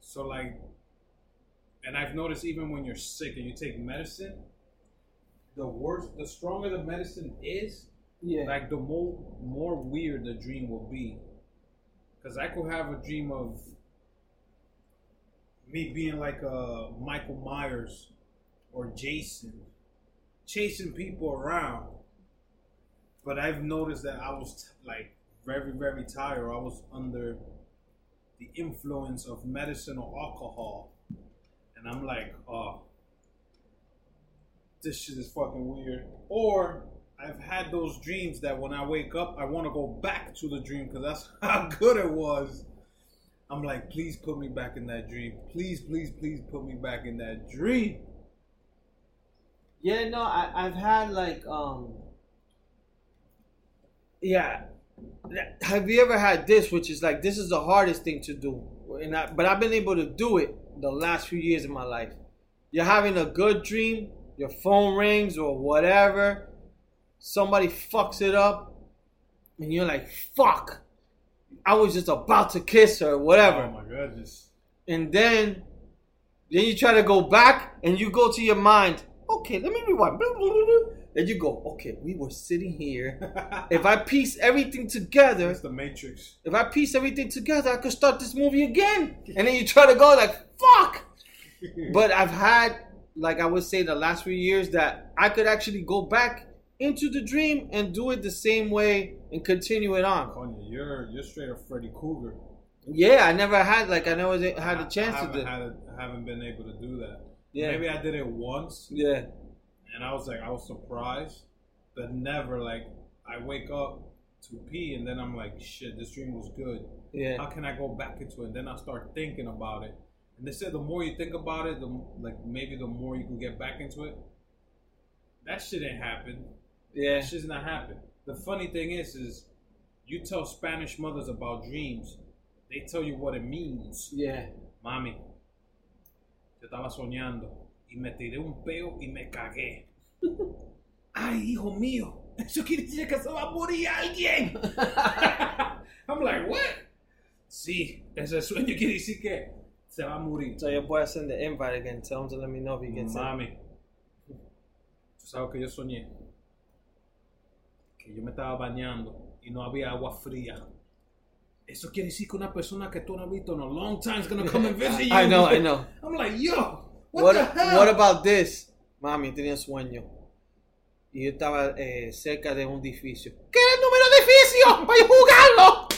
So like, and I've noticed even when you're sick and you take medicine, the worse, the stronger the medicine is, Yeah. like the more more weird the dream will be. Because I could have a dream of me being like a Michael Myers or Jason, chasing people around. But I've noticed that I was like very very tired. I was under the influence of medicine or alcohol, and I'm like, oh, this shit is fucking weird. Or I've had those dreams that when I wake up, I want to go back to the dream because that's *laughs* how good it was. I'm like, please put me back in that dream. Please, please, please put me back in that dream. Yeah, no, I, I've had like um Yeah. Have you ever had this, which is like this is the hardest thing to do, and I, but I've been able to do it the last few years of my life. You're having a good dream, your phone rings or whatever, somebody fucks it up, and you're like, "Fuck!" I was just about to kiss her, or whatever. Oh my goodness. and then then you try to go back and you go to your mind okay let me rewind And you go okay we were sitting here if i piece everything together It's the Matrix. if i piece everything together i could start this movie again and then you try to go like fuck *laughs* but i've had like I would say, the last few years that I could actually go back into the dream and do it the same way and continue it on. Kanye, you're you're straight up Freddy Krueger. Yeah, I never had like I never had a chance I to do. haven't, had a, I haven't been able to do that. Yeah, Maybe I did it once, yeah, and I was like, I was surprised, but never like I wake up to pee, and then I'm like, shit, this dream was good. yeah, How can I go back into it? And then I start thinking about it. And they said the more you think about it, the like maybe the more you can get back into it. That shit ain't happen. yeah. That shit's not happen. The funny thing is, is you tell Spanish mothers about dreams, they tell you what it means. Yeah. Mami, yo estaba soñando y me tiré un peo y me cagué. Ay, hijo mío, eso quiere decir que se va a morir alguien. *laughs* I'm like, what? Sí, ese sueño quiere decir que se va a morir. So your boy send the invite again. Tell him to let me know if he gets it. Mami, tú sabes que yo soñé. Que yo me estaba bañando y no había agua fría. Eso quiere decir que una persona que tú no has visto in a long time is gonna come and visit *laughs* you. I know, I know. I'm like, yo, what, What, the hell? what about this? Mami, tenía sueño. Y yo estaba eh, cerca de un edificio. ¿Qué es el número de edificio? ¡Para jugarlo!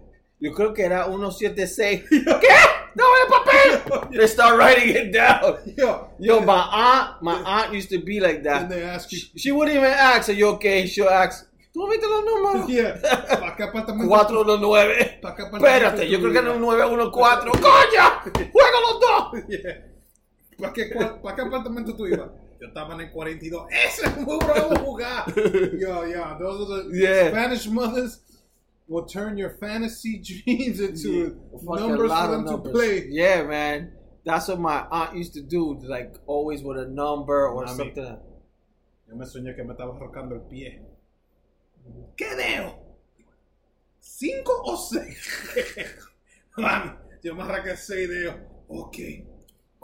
*laughs* yo creo que era 176. *laughs* ¿Qué? ¡No el papel! *laughs* They start writing it down. Yo, Yo, my aunt, my aunt used to be like that. and they ask you, She wouldn't even ask, are you okay? She'll ask, ¿tú viste los números? yeah, ¿para qué apartamento? 419. ¿Para qué apartamento Espérate, yo creo que era un 914. ¡Coño! ¡Juega los dos! Yeah. ¿Para qué, ¿Para qué apartamento tú ibas? Yo estaba en el 42. *laughs* ¡Ese es muy bravo jugar! Yo, yo, those are the Yeah. Spanish mothers will turn your fantasy *laughs* dreams into Fucking numbers for them to numbers. play. Yeah, man. That's what my aunt used to do, like always with a number or Mami. something. Yo me soñé que me estaba arrancando el pie. ¿Qué veo? ¿Cinco o seis? *laughs* Mami, yo me arranqué seis dedos. Ok.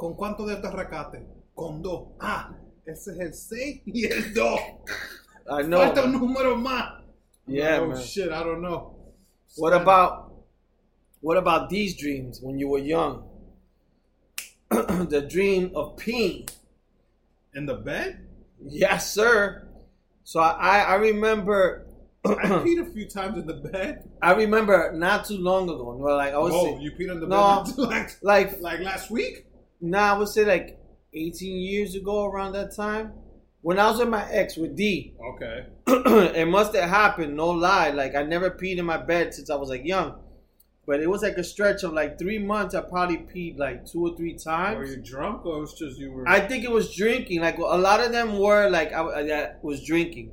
¿Con cuántos dedos te arrancaste? Con dos. Ah, ese es el seis y el dos. I know. Falta un número más. Yeah, oh man. shit, I don't know. What about what about these dreams when you were young? *clears throat* the dream of peeing. in the bed? Yes, sir. So I, I remember I *clears throat* peed a few times in the bed. I remember not too long ago. Like I would oh, say you peed in the No. bed *laughs* like like like last week? Nah, I would say like 18 years ago around that time. When I was with my ex with D, Okay. *clears throat* it must have happened, no lie. Like I never peed in my bed since I was like young. But it was like a stretch of like three months. I probably peed like two or three times. Were you drunk or it was just you were? I think it was drinking. Like a lot of them were like I, I was drinking.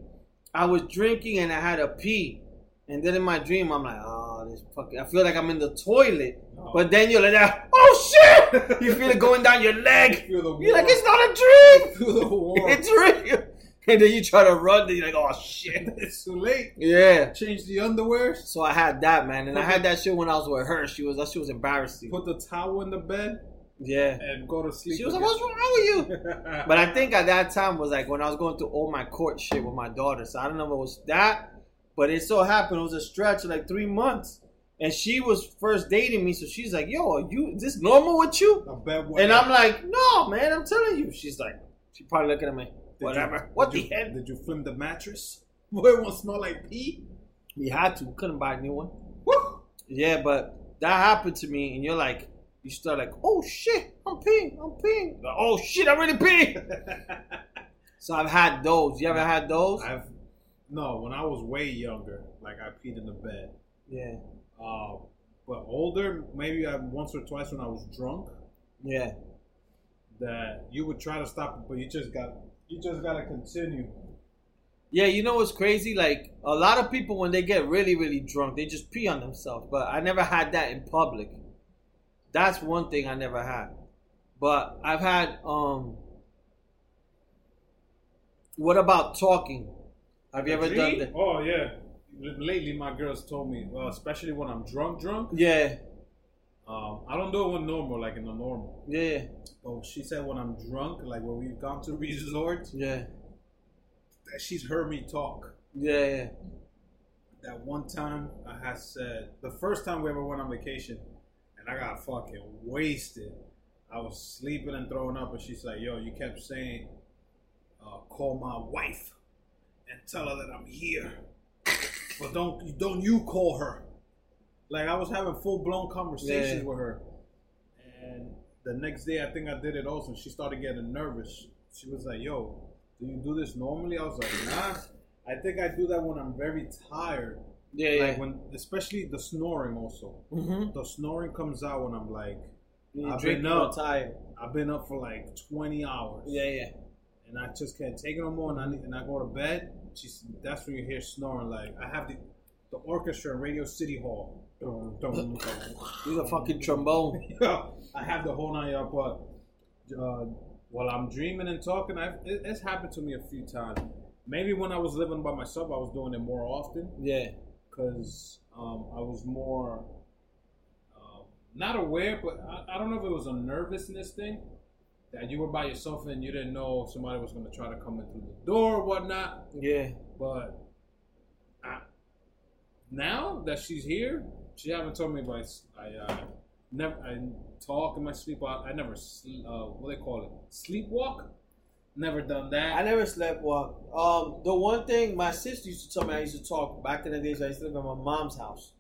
I was drinking and I had a pee, and then in my dream I'm like, oh, this fucking. I feel like I'm in the toilet. Oh. But then you're like, oh shit! *laughs* You feel it going down your leg. the You're like, it's not a dream. the. It's real. And then you try to run, and you're like, oh shit. *laughs* it's too late. Yeah. Change the underwear. So I had that, man, and I had that shit when I was with her. She was that shit was embarrassing. Put the towel in the bed Yeah. and go to sleep. She was like, what's wrong with you? *laughs* But I think at that time was like when I was going through all my court shit with my daughter. So I don't know if it was that, but it so happened it was a stretch of like three months. And she was first dating me, so she's like, "Yo, are you is this normal with you?" a bed wet. And I'm like, "No, man, I'm telling you." She's like, she probably looking at me, Did whatever. You, what the you, hell? Did you flim the mattress? *laughs* Boy, it won't smell like pee. We had to, couldn't buy a new one. Woo! Yeah, but that happened to me, and you're like, you start like, "Oh shit, I'm peeing, I'm peeing." Like, oh shit, I'm really peeing. *laughs* So I've had those. You ever had those? I've no. When I was way younger, like I peed in the bed. Yeah, Uh, but older, maybe I once or twice when I was drunk. yeah. That you would try to stop it, but you just got you just gotta continue. Yeah, you know what's crazy? Like a lot of people when they get really, really drunk, they just pee on themselves. But I never had that in public. That's one thing I never had. But I've had um what about talking? Have you ever done that? Oh yeah. Lately, my girls told me, well, especially when I'm drunk, drunk. Yeah, Um, I don't do it when normal, like in the normal. yeah, But she said when I'm drunk, like when we've gone to *laughs* resorts, yeah, that she's heard me talk. yeah, yeah. That one time I had said the first time we ever went on vacation, and I got fucking wasted. I was sleeping and throwing up, and she's like, "Yo, you kept saying, uh, call my wife and tell her that I'm here, but don't don't you call her." Like I was having full blown conversations Yeah. with her, and the next day I think I did it also. She started getting nervous. She was like, "Yo, do you do this normally?" I was like, "Nah." I think I do that when I'm very tired. Yeah, yeah. When, especially the snoring. Also, mm-hmm. the snoring comes out when I'm like, I've been up. tired. I've been up for like 20 hours. Yeah, yeah. And I just can't take it no more. And I need, and I go to bed. She's, that's when you hear snoring. Like I have the the orchestra in Radio City Hall. Dun, dun, dun. You're a fucking trombone. *laughs* I have the whole night up, but uh, while I'm dreaming and talking, I've, it, it's happened to me a few times. Maybe when I was living by myself, I was doing it more often Yeah. because um, I was more uh, not aware, but I, I don't know if it was a nervousness thing that you were by yourself and you didn't know if somebody was going to try to come in through the door or whatnot. Yeah. But I, now that she's here, she haven't told me about I uh, never I talk in my sleep. I, I never uh, what they call it sleepwalk. Never done that. I never slept walk. Um, the one thing my sister used to tell me, I used to talk back in the days. I used to live at my mom's house.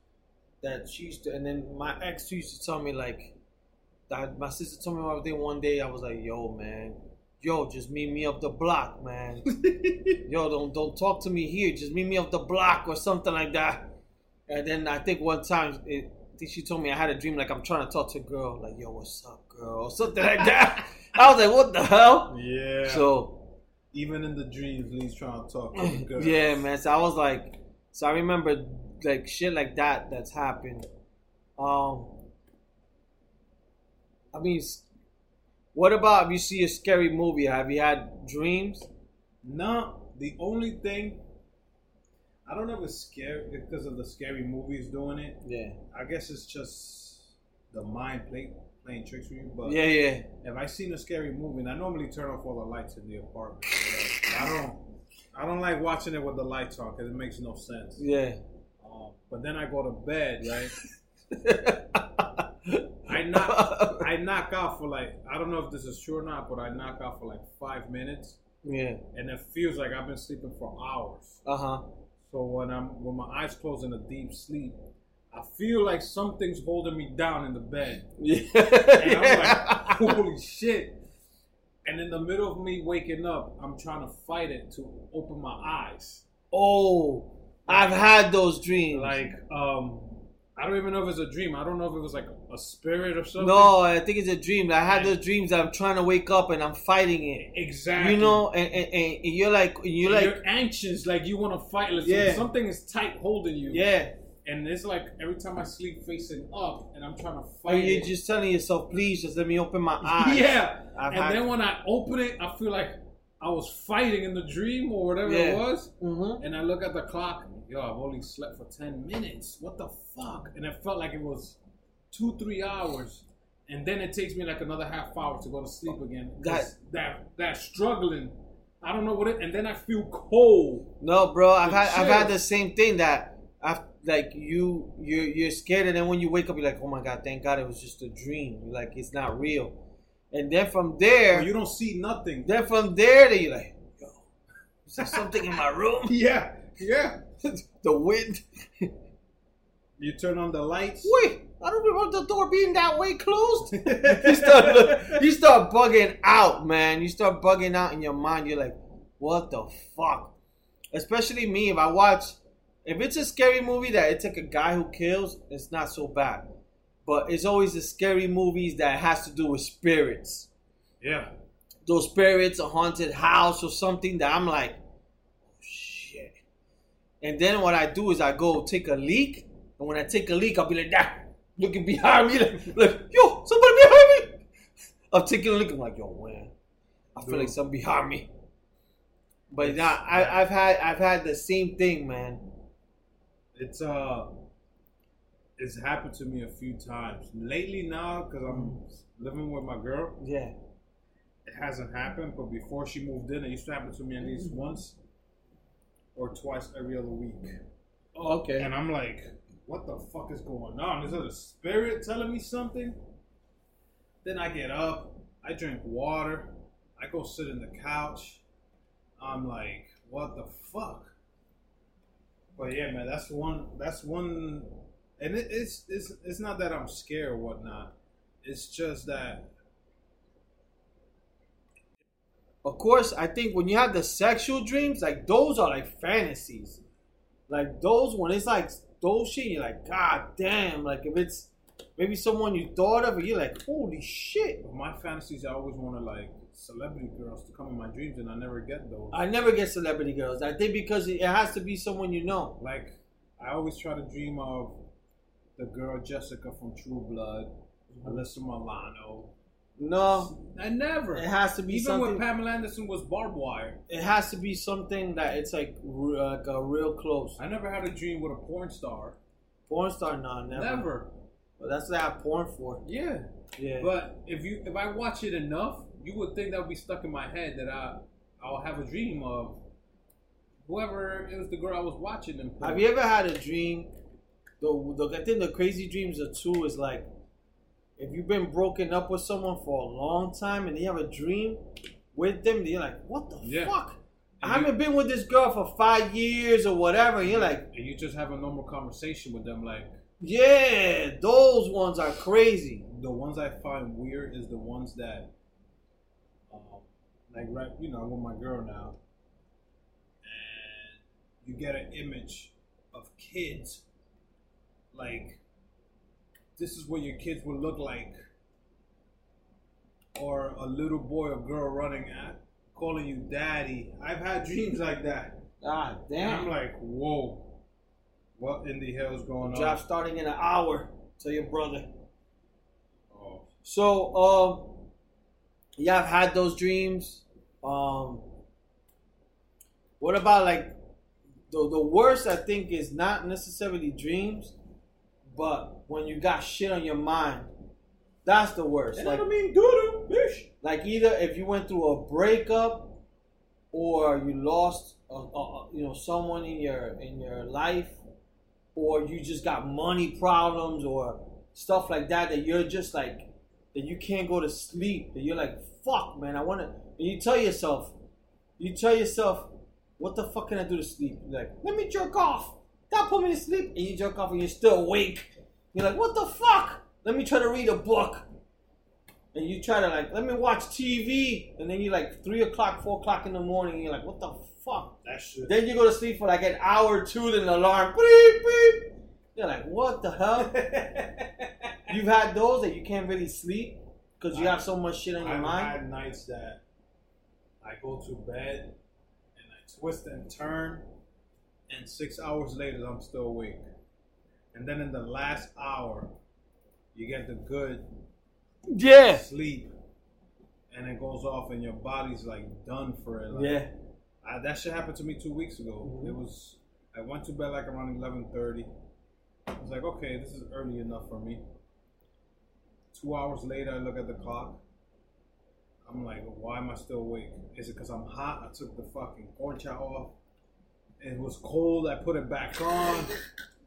That she used to, and then my ex used to tell me like, that my sister told me one day. One day I was like, "Yo, man, yo, just meet me up the block, man. *laughs* yo, don't don't talk to me here. Just meet me up the block or something like that." And then I think one time, it, I think she told me I had a dream like I'm trying to talk to a girl, like, "Yo, what's up, girl?" or something like that. *laughs* I was like, "What the hell?" yeah. So even in the dreams, Lee's trying to talk to the *laughs* girl. yeah, man. So I was like, so I remember like shit like that that's happened. Um, I mean, what about if you see a scary movie? Have you had dreams? No, the only thing I don't know if it's scary because of the scary movies doing it. Yeah, I guess it's just the mind play, playing tricks with you. But yeah, yeah. if I seen a scary movie, and I normally turn off all the lights in the apartment. I don't, I don't like watching it with the lights on because it makes no sense. Yeah. Um, but then I go to bed, right? *laughs* I knock, I knock out for like I don't know if this is true or not, but I knock out for like five minutes, yeah. and it feels like I've been sleeping for hours. Uh huh. So when I'm when my eyes close in a deep sleep, I feel like something's holding me down in the bed. *laughs* Yeah. And I'm like, holy shit. And in the middle of me waking up, I'm trying to fight it to open my eyes. oh, I've had those dreams. Like, um, I don't even know if it's a dream. I don't know if it was like a spirit or something. no, I think it's a dream. I had those dreams. I'm trying to wake up and I'm fighting it. Exactly. You know, and, and, and you're like, you're And like, you're anxious, like you want to fight. Like Yeah. something is tight holding you. yeah. And it's like every time I sleep facing up, and I'm trying to And fight you're it. just telling yourself, please, just let me open my *laughs* eyes. yeah. I've and then when I open it, I feel like I was fighting in the dream or whatever Yeah. it was. Mm-hmm. And I look at the clock. Yo, I've only slept for ten minutes. What the fuck? And it felt like it was two, three hours. And then it takes me like another half hour to go to sleep again. 'Cause that that struggling. I don't know what it. And then I feel cold. No, bro, I've had I've had the same thing that I've like you you're you're scared and then when you wake up you're like, oh my god, thank God it was just a dream. You're like it's not real. And then from there, you don't see nothing. then from there, you're like, yo, is there something in my room? *laughs* Yeah, yeah. *laughs* the wind. You turn on the lights. Wait, I don't remember the door being that way closed. *laughs* you start look- you start bugging out, man. You start bugging out in your mind. You're like, what the fuck? Especially me, if I watch, if it's a scary movie that it's like a guy who kills, it's not so bad. But it's always the scary movies that has to do with spirits. Yeah. Those spirits, a haunted house or something that I'm like, shit. And then what I do is I go take a leak, and when I take a leak, I'll be like that, looking behind me, like, like yo, somebody behind me. I'm taking a look, I'm like, yo, man, I feel like something behind me. But It's- nah, I, I've had I've had the same thing, man. It's uh, it's happened to me a few times lately now because I'm living with my girl. Yeah, It hasn't happened, but before she moved in, it used to happen to me at least once or twice every other week. oh, okay. And I'm like, what the fuck is going on? Is it a spirit telling me something? Then I get up, I drink water, I go sit in the couch. I'm like, what the fuck? But yeah, man, that's one. That's one, and it, it's it's it's not that I'm scared or whatnot. It's just that Of course, I think when you have the sexual dreams, like those are like fantasies. Like those when it's like those shit, you're like, God damn. Like if it's maybe someone you thought of, you're like, holy shit. My fantasies, I always want to like celebrity girls to come in my dreams, and I never get those. I never get celebrity girls. I think because it has to be someone you know. like I always try to dream of the girl Jessica from True Blood, mm-hmm. Alyssa Milano. No, I never. it has to be Even something. when Pamela Anderson was Barb Wire, it has to be something that it's like, like a real close. I never had a dream with a porn star. Porn star, no, never. Never. But that's what I have porn for. Yeah. Yeah. But if you if I watch it enough, you would think that would be stuck in my head that I I'll have a dream of whoever it was the girl I was watching them. Have you ever had a dream? The, the I think the crazy dreams are too is like if you've been broken up with someone for a long time and you have a dream with them, you're like, what the Yeah. fuck? And I haven't been with this girl for five years or whatever. And you're like, and you just have a normal conversation with them like yeah, those ones are crazy. the ones I find weird is the ones that, um, like right, you know, I'm with my girl now, and you get an image of kids, like this is what your kids would look like, or a little boy or girl running at calling you daddy. I've had dreams like that. Ah, And I'm like, whoa, what in the hell is going on? Job starting in an hour. Tell your brother. Oh, So, um, yeah, I've had those dreams. Um, what about like the the worst? I think is not necessarily dreams, but when you got shit on your mind, that's the worst. and Like, I don't mean bitch. like either if you went through a breakup, or you lost, a, a, you know, someone in your in your life, or you just got money problems or stuff like that that you're just like that you can't go to sleep. That you're like, fuck, man, I want to. And you tell yourself, you tell yourself, what the fuck can I do to sleep? You're like, let me jerk off. That put me to sleep. And you jerk off and you're still awake. You're like, what the fuck? Let me try to read a book. And you try to like, let me watch TV. And then you're like three o'clock, four o'clock in the morning. And you're like, what the fuck? That shit. Then you go to sleep for like an hour or two, then the alarm beep beep. You're like, what the hell? *laughs* You've had those that you can't really sleep because you have so much shit on your I've mind. had nights that I go to bed and I twist and turn, and six hours later I'm still awake. And then in the last hour, you get the good Yeah. sleep, and it goes off, and your body's like done for it. Like, Yeah. I, that shit happened to me two weeks ago. Mhm. It was I went to bed like around eleven thirty. I was like, okay, this is early enough for me. Two hours later, I look at the clock. I'm like, why am I still awake? Is it because I'm hot? I took the fucking concha off. It was cold. I put it back on.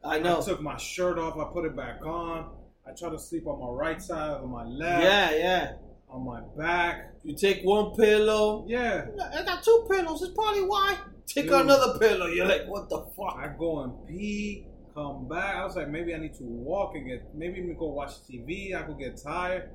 I I know. took my shirt off. I put it back on. I try to sleep on my right side, on my left, Yeah, yeah. on my back. You take one pillow. Yeah. I got two pillows. It's probably why. Take Dude. another pillow. You're like, what the fuck? I go and pee, come back. I was like, maybe I need to walk and get, maybe me go watch TV. I could get tired.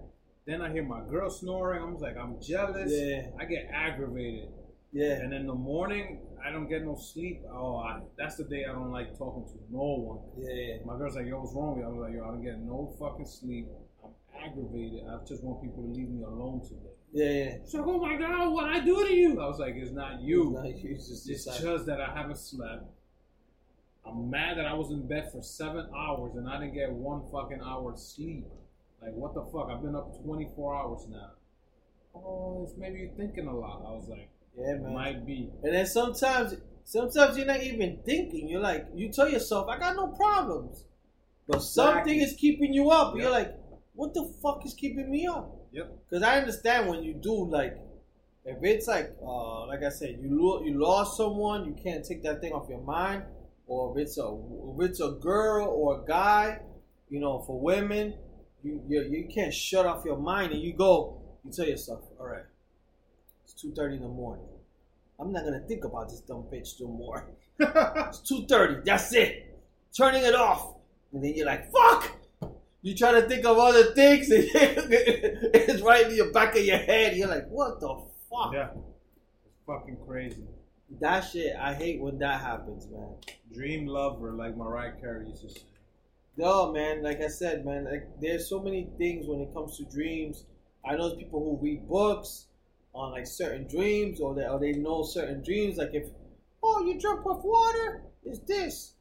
Then I hear my girl snoring. I was like, I'm jealous. Yeah. I get aggravated. Yeah. And in the morning, I don't get no sleep. Oh, I, that's the day I don't like talking to no one. Yeah. My girl's like, yo, what's wrong with you? I was like, yo, I don't get no fucking sleep. I'm aggravated. I just want people to leave me alone today. Yeah. Yeah. She's like, oh my God, what I do to you? I was like, it's not you. Nah, you just It's just that I haven't slept. I'm mad that I was in bed for seven hours and I didn't get one fucking hour of sleep. Like, what the fuck? I've been up 24 hours now. Oh, it's maybe you're thinking a lot. I was like, Yeah, man. might be. And then sometimes, sometimes you're not even thinking. You're like, you tell yourself, I got no problems, but something Exactly. is keeping you up. Yep. You're like, what the fuck is keeping me up? Yep. Because I understand when you do like, if it's like, uh, like I said, you lo- you lost someone, you can't take that thing off your mind, or if it's a if it's a girl or a guy, you know, for women, you you, you can't shut off your mind and you go. You tell yourself, all right, it's two thirty in the morning. I'm not gonna think about this dumb bitch no more. *laughs* It's two thirty. That's it. Turning it off, and then you're like, fuck. You try to think of other things, *laughs* and it's right in your back of your head. You're like, what the fuck? yeah. It's fucking crazy. That shit, I hate when that happens, man. Dream lover, like Mariah Carey used to say. No, man. Like I said, man. Like there's so many things when it comes to dreams. I know people who read books on like certain dreams, or they or they know certain dreams. Like if, oh, you jump of water, is this.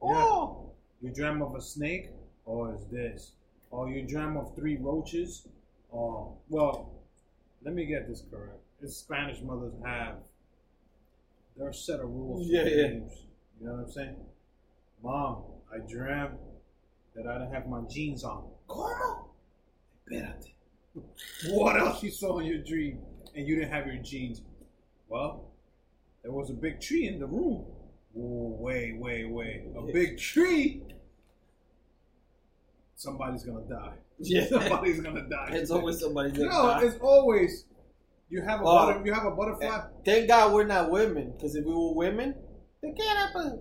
Oh, You dream of a snake, oh, or is this? Or you dream of three roaches, or well, let me get this correct. It's Spanish mothers have their set of rules for Yeah, yeah. dreams. You know what I'm saying? Mom, I dreamt that I didn't have my jeans on. Espérate. *laughs* What else you saw in your dream and you didn't have your jeans? Well, there was a big tree in the room. Whoa, wait, wait, wait. A big tree? Somebody's gonna die. *laughs* Yeah. Somebody's gonna die. It's always somebody. no, die. it's always you have a Oh. butter, you have a butterfly. Eh, thank God we're not women, because if we were women, ¿de qué era? pues?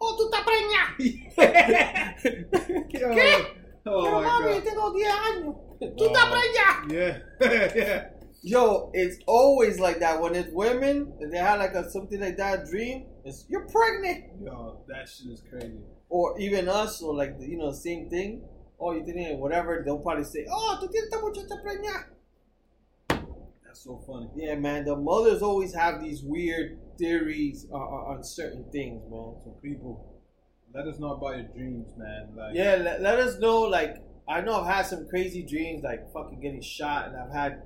Oh, tú estás preñada. *laughs* ¿Qué? Oh, oh Pero my mami, god. tengo 10 años. Oh, tú estás preñada. Yeah. *laughs* yeah. Yo, it's always like that. When it's women, and they have like a something like that dream, it's you're pregnant. Yo, that shit is crazy. Or even us, or like you know, same thing. Oh, you didn't whatever. They'll probably say, "Oh, tú tienes esta muchacha preñada." That's so funny. Yeah, man. The mothers always have these weird theories uh, uh, on certain things, man. So people, let us know about your dreams, man. Like, Yeah, let, let us know. Like, I know I've had some crazy dreams, like fucking getting shot, and I've had,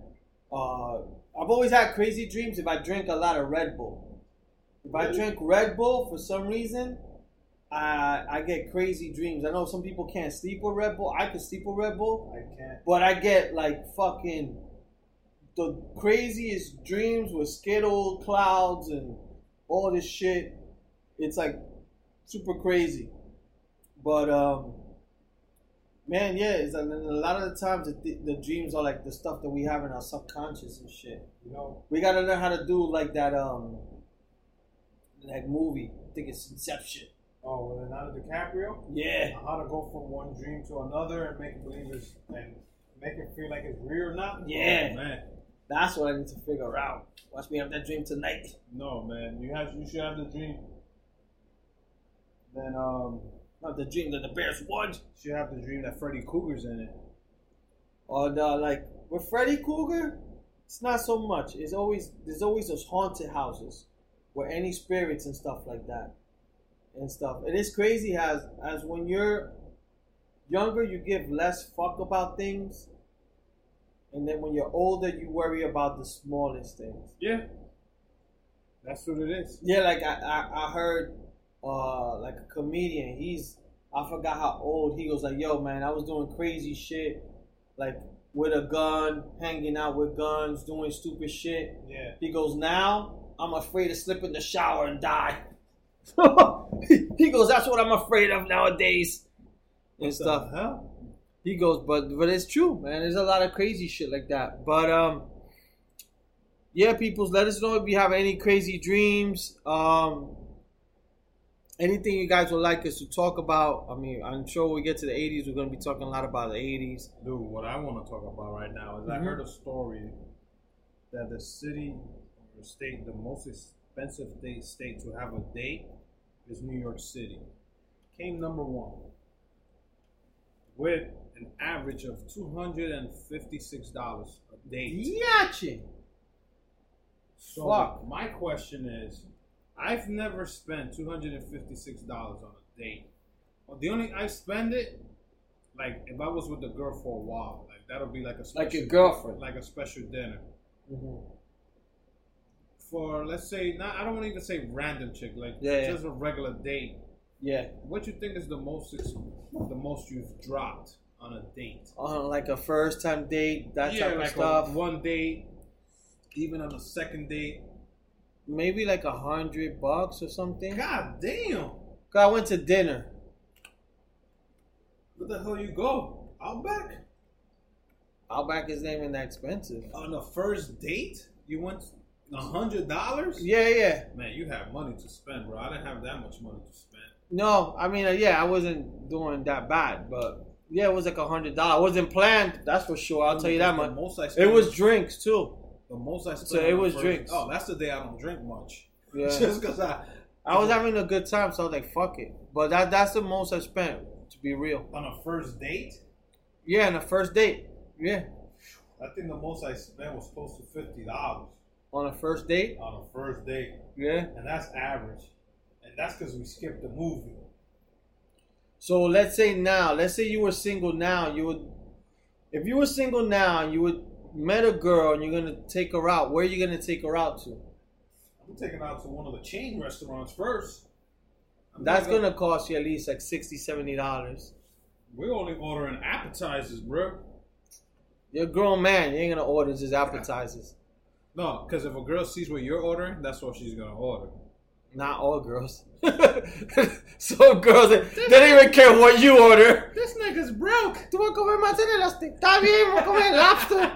uh, I've always had crazy dreams if I drink a lot of Red Bull. If I drink Red Bull for some reason, I I get crazy dreams. I know some people can't sleep with Red Bull. I can sleep with Red Bull, I can't. but I get like fucking the craziest dreams with Skittle clouds and all this shit. It's like super crazy. But um, man, yeah, it's, and a lot of the times the, the dreams are like the stuff that we have in our subconscious and shit. You know, We gotta learn how to do like that um, that movie. I think it's Inception. oh, with Leonardo DiCaprio, Yeah, how to go from one dream to another and make it believe it's and make it feel like it's real or not. Yeah. Oh, man. that's what I need to figure out. Watch me have that dream tonight. No, man. You have you should have the dream. Then um, Not the dream that the Bears won. you should have the dream that Freddy Krueger's in it. Oh, or the like with Freddy Krueger, it's not so much. It's always there's always those haunted houses where any spirits and stuff like that and stuff. It is crazy as as when you're younger you give less fuck about things. And then when you're older you worry about the smallest things. Yeah. That's what it is. Yeah, like I, I, I heard uh like a comedian, he's I forgot how old he goes like, yo man, I was doing crazy shit, like with a gun, hanging out with guns, doing stupid shit. Yeah. He goes, now I'm afraid to slip in the shower and die. *laughs* he goes, that's what I'm afraid of nowadays. And stuff. Huh? He goes, but but it's true, man. There's a lot of crazy shit like that. But um, yeah, peoples, let us know if you have any crazy dreams. Um, anything you guys would like us to talk about. I mean, I'm sure we get to the 80s, we're gonna be talking a lot about the 80s. Dude, what I want to talk about right now is I Mhm. heard a story that the city or state, the most expensive state, state to have a date is New York City. Came number one with an average of $256 a date. Yachi. So Fuck. my question is, I've never spent two hundred and fifty six dollars on a date. Well, the only I spend it, like if I was with a girl for a while, like that'll be like a special, Like your girlfriend. like a special dinner Mm-hmm. for let's say not. I don't want to even say random chick, like Yeah, yeah. just a regular date. Yeah, What you think is the most the most you've dropped on a date? on like a first time date, that yeah, type like of stuff. One date, even on a second date. Maybe like a hundred bucks or something. God damn! Cause I went to dinner. Where the hell you go? Outback? Outback isn't even that expensive. On the first date, you went a hundred dollars. Yeah, yeah. Man, you have money to spend, bro. I didn't have that much money to spend. No, I mean, uh, yeah, I wasn't doing that bad, but yeah, it was like a hundred dollars. It wasn't planned, that's for sure. I'll tell you that much. most I It was drinks too. The most I spent. So it was first- drinks. Oh, that's the day I don't drink much. Yeah. *laughs* Just because I I was having a good time, so I was like, "Fuck it." But that that's the most I spent, to be real. on a first date. Yeah, on a first date. Yeah, I think the most I spent was close to fifty dollars on a first date. on a first date, Yeah. and that's average. And that's because we skipped the movie. So let's say now, let's say you were single now, you would, if you were single now, you would met a girl and you're gonna take her out. Where are you gonna take her out to? I'm taking her out to one of the chain restaurants first. I'm That's not gonna cost you at least like 60 70 dollars. We're only ordering appetizers, bro. You're a grown man. You ain't gonna order just appetizers. No, because if a girl sees what you're ordering, that's what she's gonna order. Not all girls. *laughs* Some girls they, they don't even care what you order. This nigga's broke. Tú vas a comer mozzarella stick. Está bien, voy a comer lobster.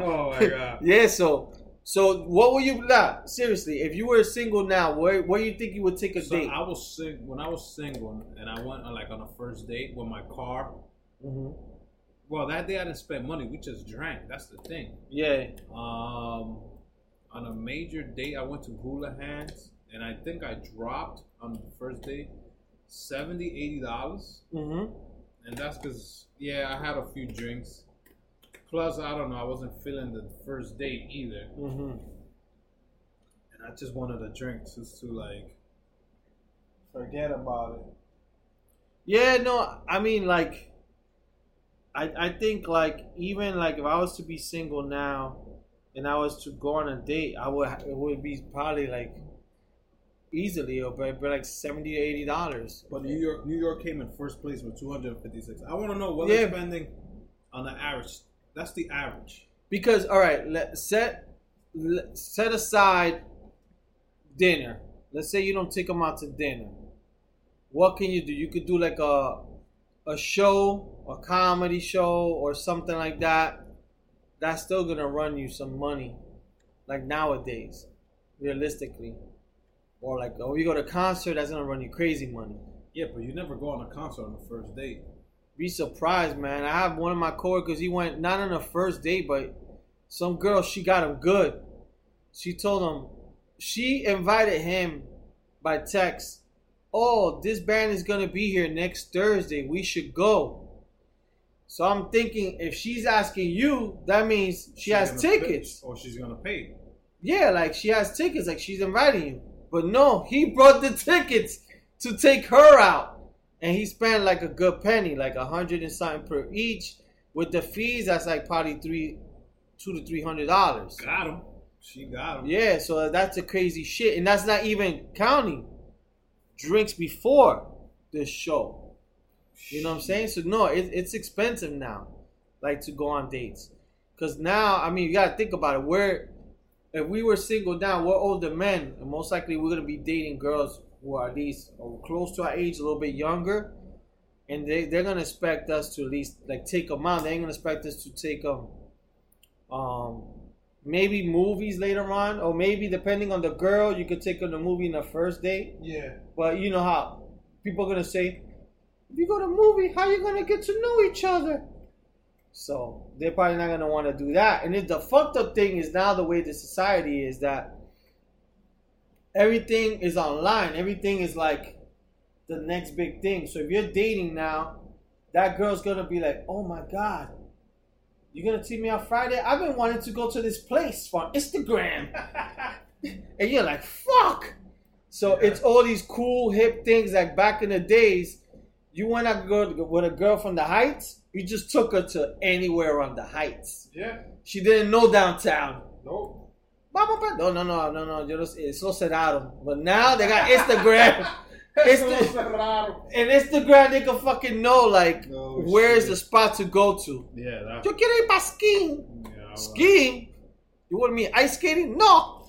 Oh my god. yeah. So, so what would you? Nah, seriously, if you were single now, where where you think you would take a So date? I was sing- when I was single and I went on like on a first date with my car. hmm Well, that day I didn't spend money. We just drank. That's the thing. Yeah. Um, on a major date, I went to Hula Hands, and I think I dropped on the first date 70 dollars, hmm and that's because yeah, I had a few drinks. Plus, I don't know, I wasn't feeling the first date either, hmm and I just wanted a drink just to like forget about it. Yeah. No, I mean like, I I think like even like if I was to be single now, and I was to go on a date, I would it would be probably like easily or but like 70 to 80 dollars. But New York, New York came in first place with 256. I want to know what Yeah. they're spending on the average. That's the average. Because all right, let set let, set aside dinner. Let's say you don't take them out to dinner. What can you do? You could do like a a show, a comedy show, or something like that. That's still gonna run you some money, like nowadays, realistically. Or like, oh, you go to a concert, that's gonna run you crazy money. Yeah, but you never go on a concert on the first date. be surprised, man. I have one of my coworkers. He went not on a first date, but some girl she got him good. She told him she invited him by text. Oh, this band is gonna be here next Thursday. We should go. So I'm thinking if she's asking you, that means she She's has tickets. pay- or she's gonna pay. Yeah, like she has tickets, like she's inviting you. But no, he brought the tickets to take her out. And he spent like a good penny, like a hundred and something per each. With the fees, that's like probably three two to three hundred dollars. Got him. She got him. Yeah, so that's a crazy shit. And that's not even counting drinks before the show. You know what I'm saying? So no, it, it's expensive now, like to go on dates. Cause now, I mean, you gotta think about it. We're if we were single now, we're older men, and most likely we're gonna be dating girls who are at least close to our age, a little bit younger, and they they're gonna expect us to at least like take them out. They ain't gonna expect us to take them, um, maybe movies later on, or maybe depending on the girl, you could take them to movie in the first date. Yeah. But you know how people are gonna say, if you go to a movie, how you gonna get to know each other? So they're probably not gonna want to do that. And the fucked up thing is now the way the society is that everything is online. Everything is like the next big thing. So if you're dating now, that girl's gonna be like, oh my god. You're gonna see me on Friday? I've been wanting to go to this place on Instagram. *laughs* and you're like, fuck. So Yeah. it's all these cool hip things like back in the days. You went out to go with a girl from the Heights. You just took her to anywhere on the Heights. yeah. She didn't know downtown. Nope. No, no, no, no, no. Yo no sé, Eso cerraron. But now they got Instagram. *laughs* Insta- and Instagram, they can fucking know like No where is shit. the spot to go to. Yeah. That, Yo quiero ir para skiing. yeah Skiing? You want me ice skating? No.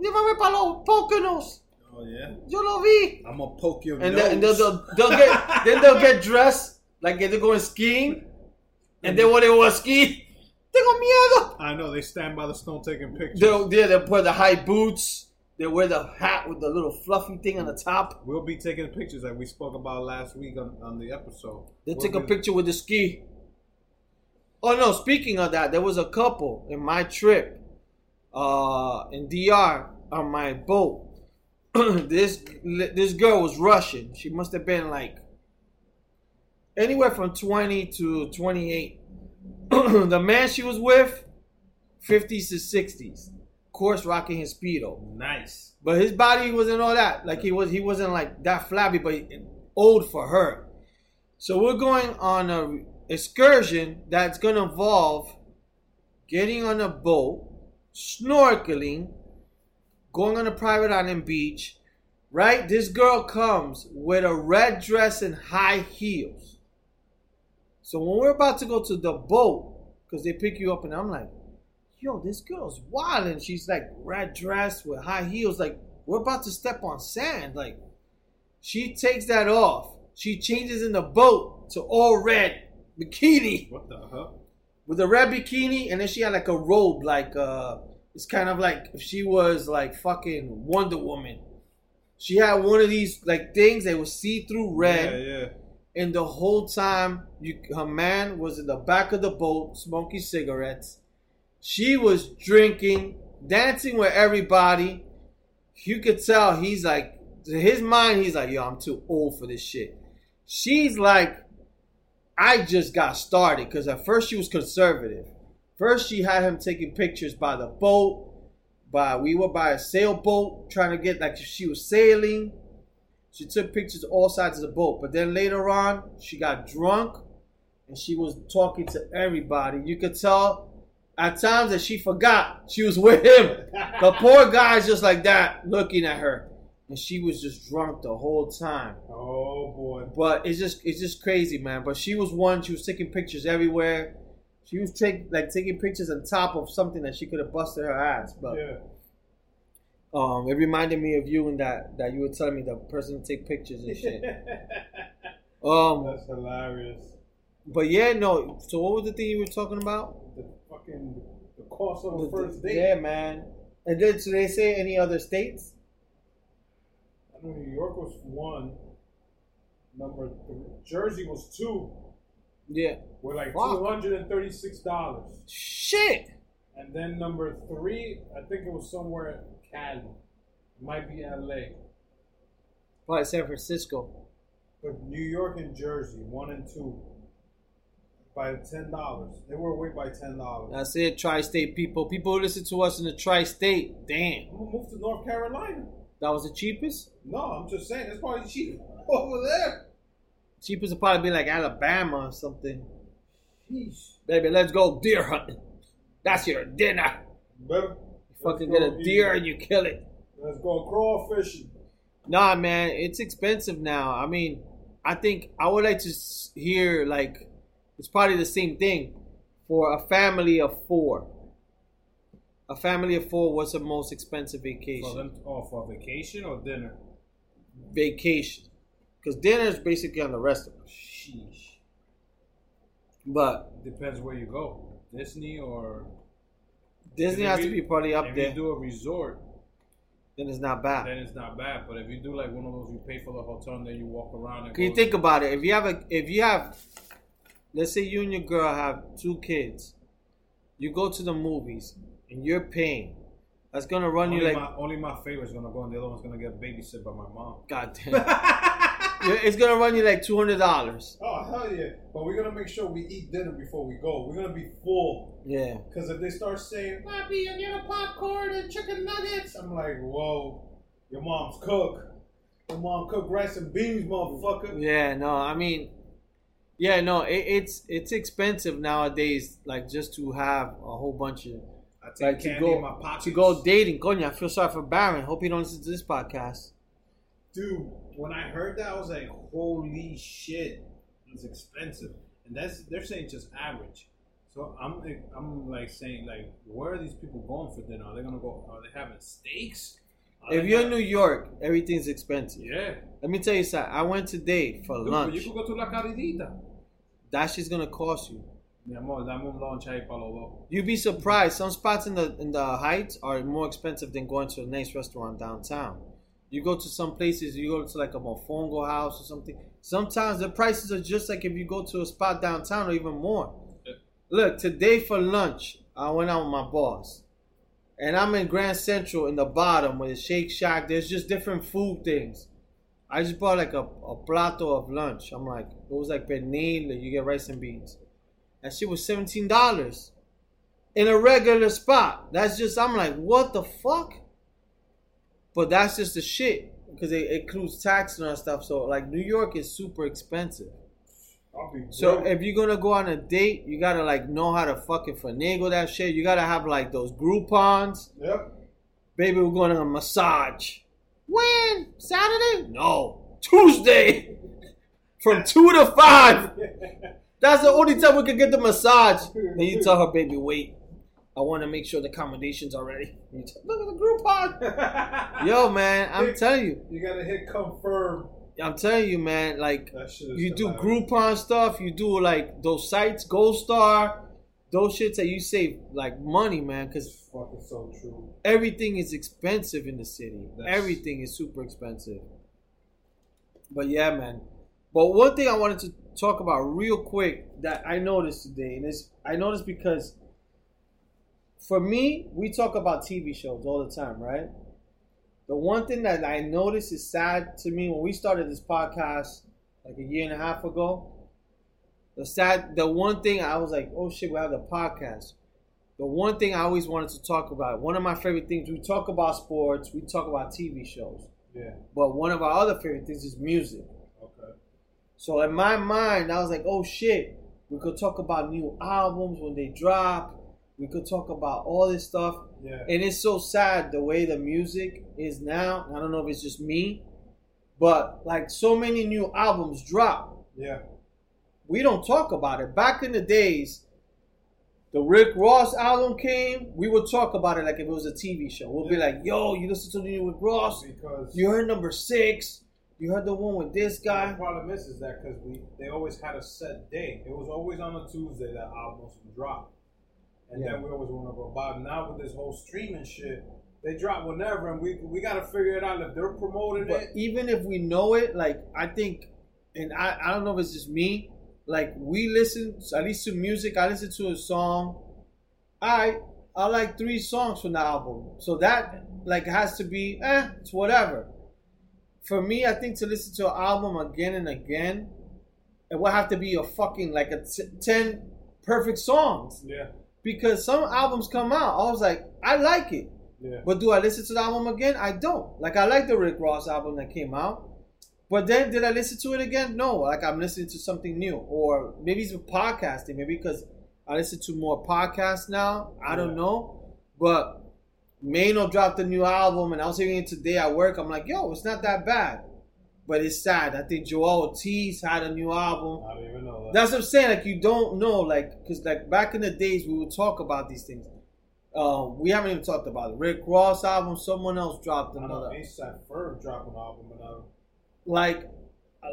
Llévame para los Poconos. Oh yeah. Yo lo vi. I'm gonna poke your And, nose. then, and they'll, they'll, they'll get then they'll get *laughs* dressed like they're going skiing, and then when they want to ski, *laughs* Tengo miedo. I know they stand by the stone taking pictures. They'll, yeah, they wear the high boots. They wear the hat with the little fluffy thing on the top. We'll be taking pictures like we spoke about last week on, on the episode. They We'll take a picture with the ski. Oh no! Speaking of that, there was a couple in my trip, uh, in DR on my boat. *clears throat* this this girl was Russian. She must have been like anywhere from twenty to twenty eight. *clears throat* the man she was with, fifties to sixties, of course, rocking his speedo. Nice. But his body wasn't all that. Like he was, he wasn't like that flabby, but old for her. So we're going on a excursion that's gonna involve getting on a boat, snorkeling, going on a private island beach. Right? This girl comes with a red dress and high heels. So when we're about to go to the boat, because they pick you up, and I'm like, yo, this girl's wild. And she's like red dress with high heels. Like, we're about to step on sand. Like, she takes that off. She changes in the boat to all red bikini What the hell? with a red bikini, and then she had like a robe, like uh, it's kind of like if she was like fucking Wonder Woman. She had one of these like things that was see through red, Yeah, yeah. And the whole time you, her man was in the back of the boat smoking cigarettes. She was drinking, dancing with everybody. You could tell he's like, to his mind, he's like, yo, I'm too old for this shit. She's like, I just got started because at first she was conservative. First, she had him taking pictures by the boat. By we were by a sailboat trying to get like she was sailing. She took pictures all sides of the boat. But then later on, she got drunk and she was talking to everybody. You could tell at times that she forgot she was *laughs* with him. The poor guy's just like that looking at her. And she was just drunk the whole time. Oh boy. But it's just it's just crazy, man. But she was one. She was taking pictures everywhere. She was take, like taking pictures on top of something that she could have busted her ass. But Yeah. Um, it reminded me of you and that that you were telling me the person to take pictures and shit. *laughs* Um, That's hilarious. but yeah, no. So what was the thing you were talking about? The fucking the cost of a The- first date. Yeah, man. And did so they say any other states? I know New York was one. Number three. Jersey was two. Yeah. We're like two hundred and thirty six dollars. Shit. And then number three, I think it was somewhere Cali. It might be LA. Probably San Francisco. But New York and Jersey, one and two. By ten dollars. They were away by ten dollars. That's it. Tri-state people. People who listen to us in the tri-state. Damn. I'm gonna move to North Carolina. That was the cheapest. No, I'm just saying it's probably cheap *laughs* over there. Cheapest would probably be like Alabama or something. Sheesh. Baby, let's go deer hunting. That's your dinner. Better. Fucking get a deer and you kill it. Let's go crawfishing. Nah, man, it's expensive now. I mean, I think I would like to hear like it's probably the same thing for a family of four. A family of four, what's the most expensive vacation? For them, oh, for vacation or dinner? Vacation, because dinner is basically on the rest of us. Sheesh. But Depends where you go. Disney or Disney If has to be probably up if there. you do a resort, then it's not bad. then it's not bad. But if you do like one of those, you pay for the hotel and then you walk around and Can you think about it? If you have a, if you have, let's say you and your girl have two kids, you go to the movies and you're paying. That's gonna run only you like, my, only my favorite's gonna go, and the other one's gonna get babysit by my mom. god damn. *laughs* It's gonna run you like two hundred dollars. Oh hell yeah! But we're gonna make sure we eat dinner before we go. We're gonna be full. Yeah. Because if they start saying, "Papi, I get a popcorn and chicken nuggets," I'm like, "Whoa, your mom's cook. Your mom cook rice and beans, motherfucker." Yeah. No, I mean, yeah, no, it, it's it's expensive nowadays. Like just to have a whole bunch of I take like to go in my pockets. to go dating. Coño, I feel sorry for Baron. Hope you don't listen to this podcast. Dude, when I heard that, I was like, "Holy shit, it's expensive." And that's they're saying just average. So I'm like, I'm like saying like, where are these people going for dinner? Are they gonna go? Are they having steaks? Are If you're in New York, everything's expensive. yeah, Let me tell you something. I went today for Dude, lunch. you could go to La Caridita. That shit's gonna cost you. Mi amor, dame un lunch ahí para. You'd be surprised. Some spots in the in the heights are more expensive than going to a nice restaurant downtown. You go to some places, you go to like a mofongo house or something. Sometimes the prices are just like if you go to a spot downtown or even more. Look, today for lunch, I went out with my boss. And I'm in Grand Central in the bottom with Shake Shack. There's just different food things. I just bought like a, a plato of lunch. I'm like, it was like pernil, you get rice and beans. That shit was seventeen dollars in a regular spot. That's just I'm like, what the fuck? But that's just the shit because it, it includes tax and all that stuff. So like New York is super expensive. So if you're gonna go on a date, you gotta like know how to fucking finagle that shit. You gotta have like those Groupons. Yep. Baby, we're going on a massage. When? Saturday? No. Tuesday. *laughs* From two to five. *laughs* That's the only time we can get the massage. Then you tell her, baby, wait. I want to make sure the accommodations are ready. And you tell, Look at the Groupon. *laughs* Yo, man, I'm telling you. You gotta hit confirm. I'm telling you, man. Like, That shit is you do. Groupon stuff. You do like those sites, Goldstar, those shits that you save like money, man. Because fucking so true. everything is expensive in the city. That's- Everything is super expensive. But yeah, man. But one thing I wanted to talk about real quick that I noticed today, and it's I noticed because for me, we talk about TV shows all the time, right? The one thing that I noticed is sad to me when we started this podcast like a year and a half ago. The sad, the one thing I was like, oh shit, we have the podcast. The one thing I always wanted to talk about, one of my favorite things, we talk about sports, we talk about TV shows. Yeah. But one of our other favorite things is music. Okay. So in my mind, I was like, oh shit, we could talk about new albums when they drop. We could talk about all this stuff. Yeah. And it's so sad the way the music is now. I don't know if it's just me, but like so many new albums drop. Yeah. We don't talk about it. Back in the days, the Rick Ross album came, we would talk about it like if it was a TV show. We'll be like, yo, you listen to the new Rick Ross? Because You heard number six. You heard the one with this The guy. problem is, is that because we they always had a set day. It was always on a Tuesday that albums would drop, and Yeah. then we always want to go by. Now with this whole streaming shit, they drop whenever, and we we got to figure it out if they're promoting But it. even if we know it, like I think, and I, I don't know if it's just me, like we listen at least to music. I listen to a song. I I like three songs from the album, so that like has to be eh, it's whatever. For me, I think to listen to an album again and again, it would have to be a fucking like a t- ten perfect songs Yeah, because some albums come out. I was like, I like it. yeah, But do I listen to the album again? I don't. Like I like the Rick Ross album that came out. But then did I listen to it again? No. Like I'm listening to something new. Or maybe it's podcasting, maybe because I listen to more podcasts now. I don't know. But Mano dropped a new album and I was hearing it today at work. I'm like, yo, it's not that bad. But it's sad. I think Joel Ortiz had a new album. I don't even know that. That's what I'm saying. Like you don't know, like because like back in the days we would talk about these things. Um, we haven't even talked about it. Rick Ross album. Someone else dropped another. ASAP Ferg dropped an album, and I, Like,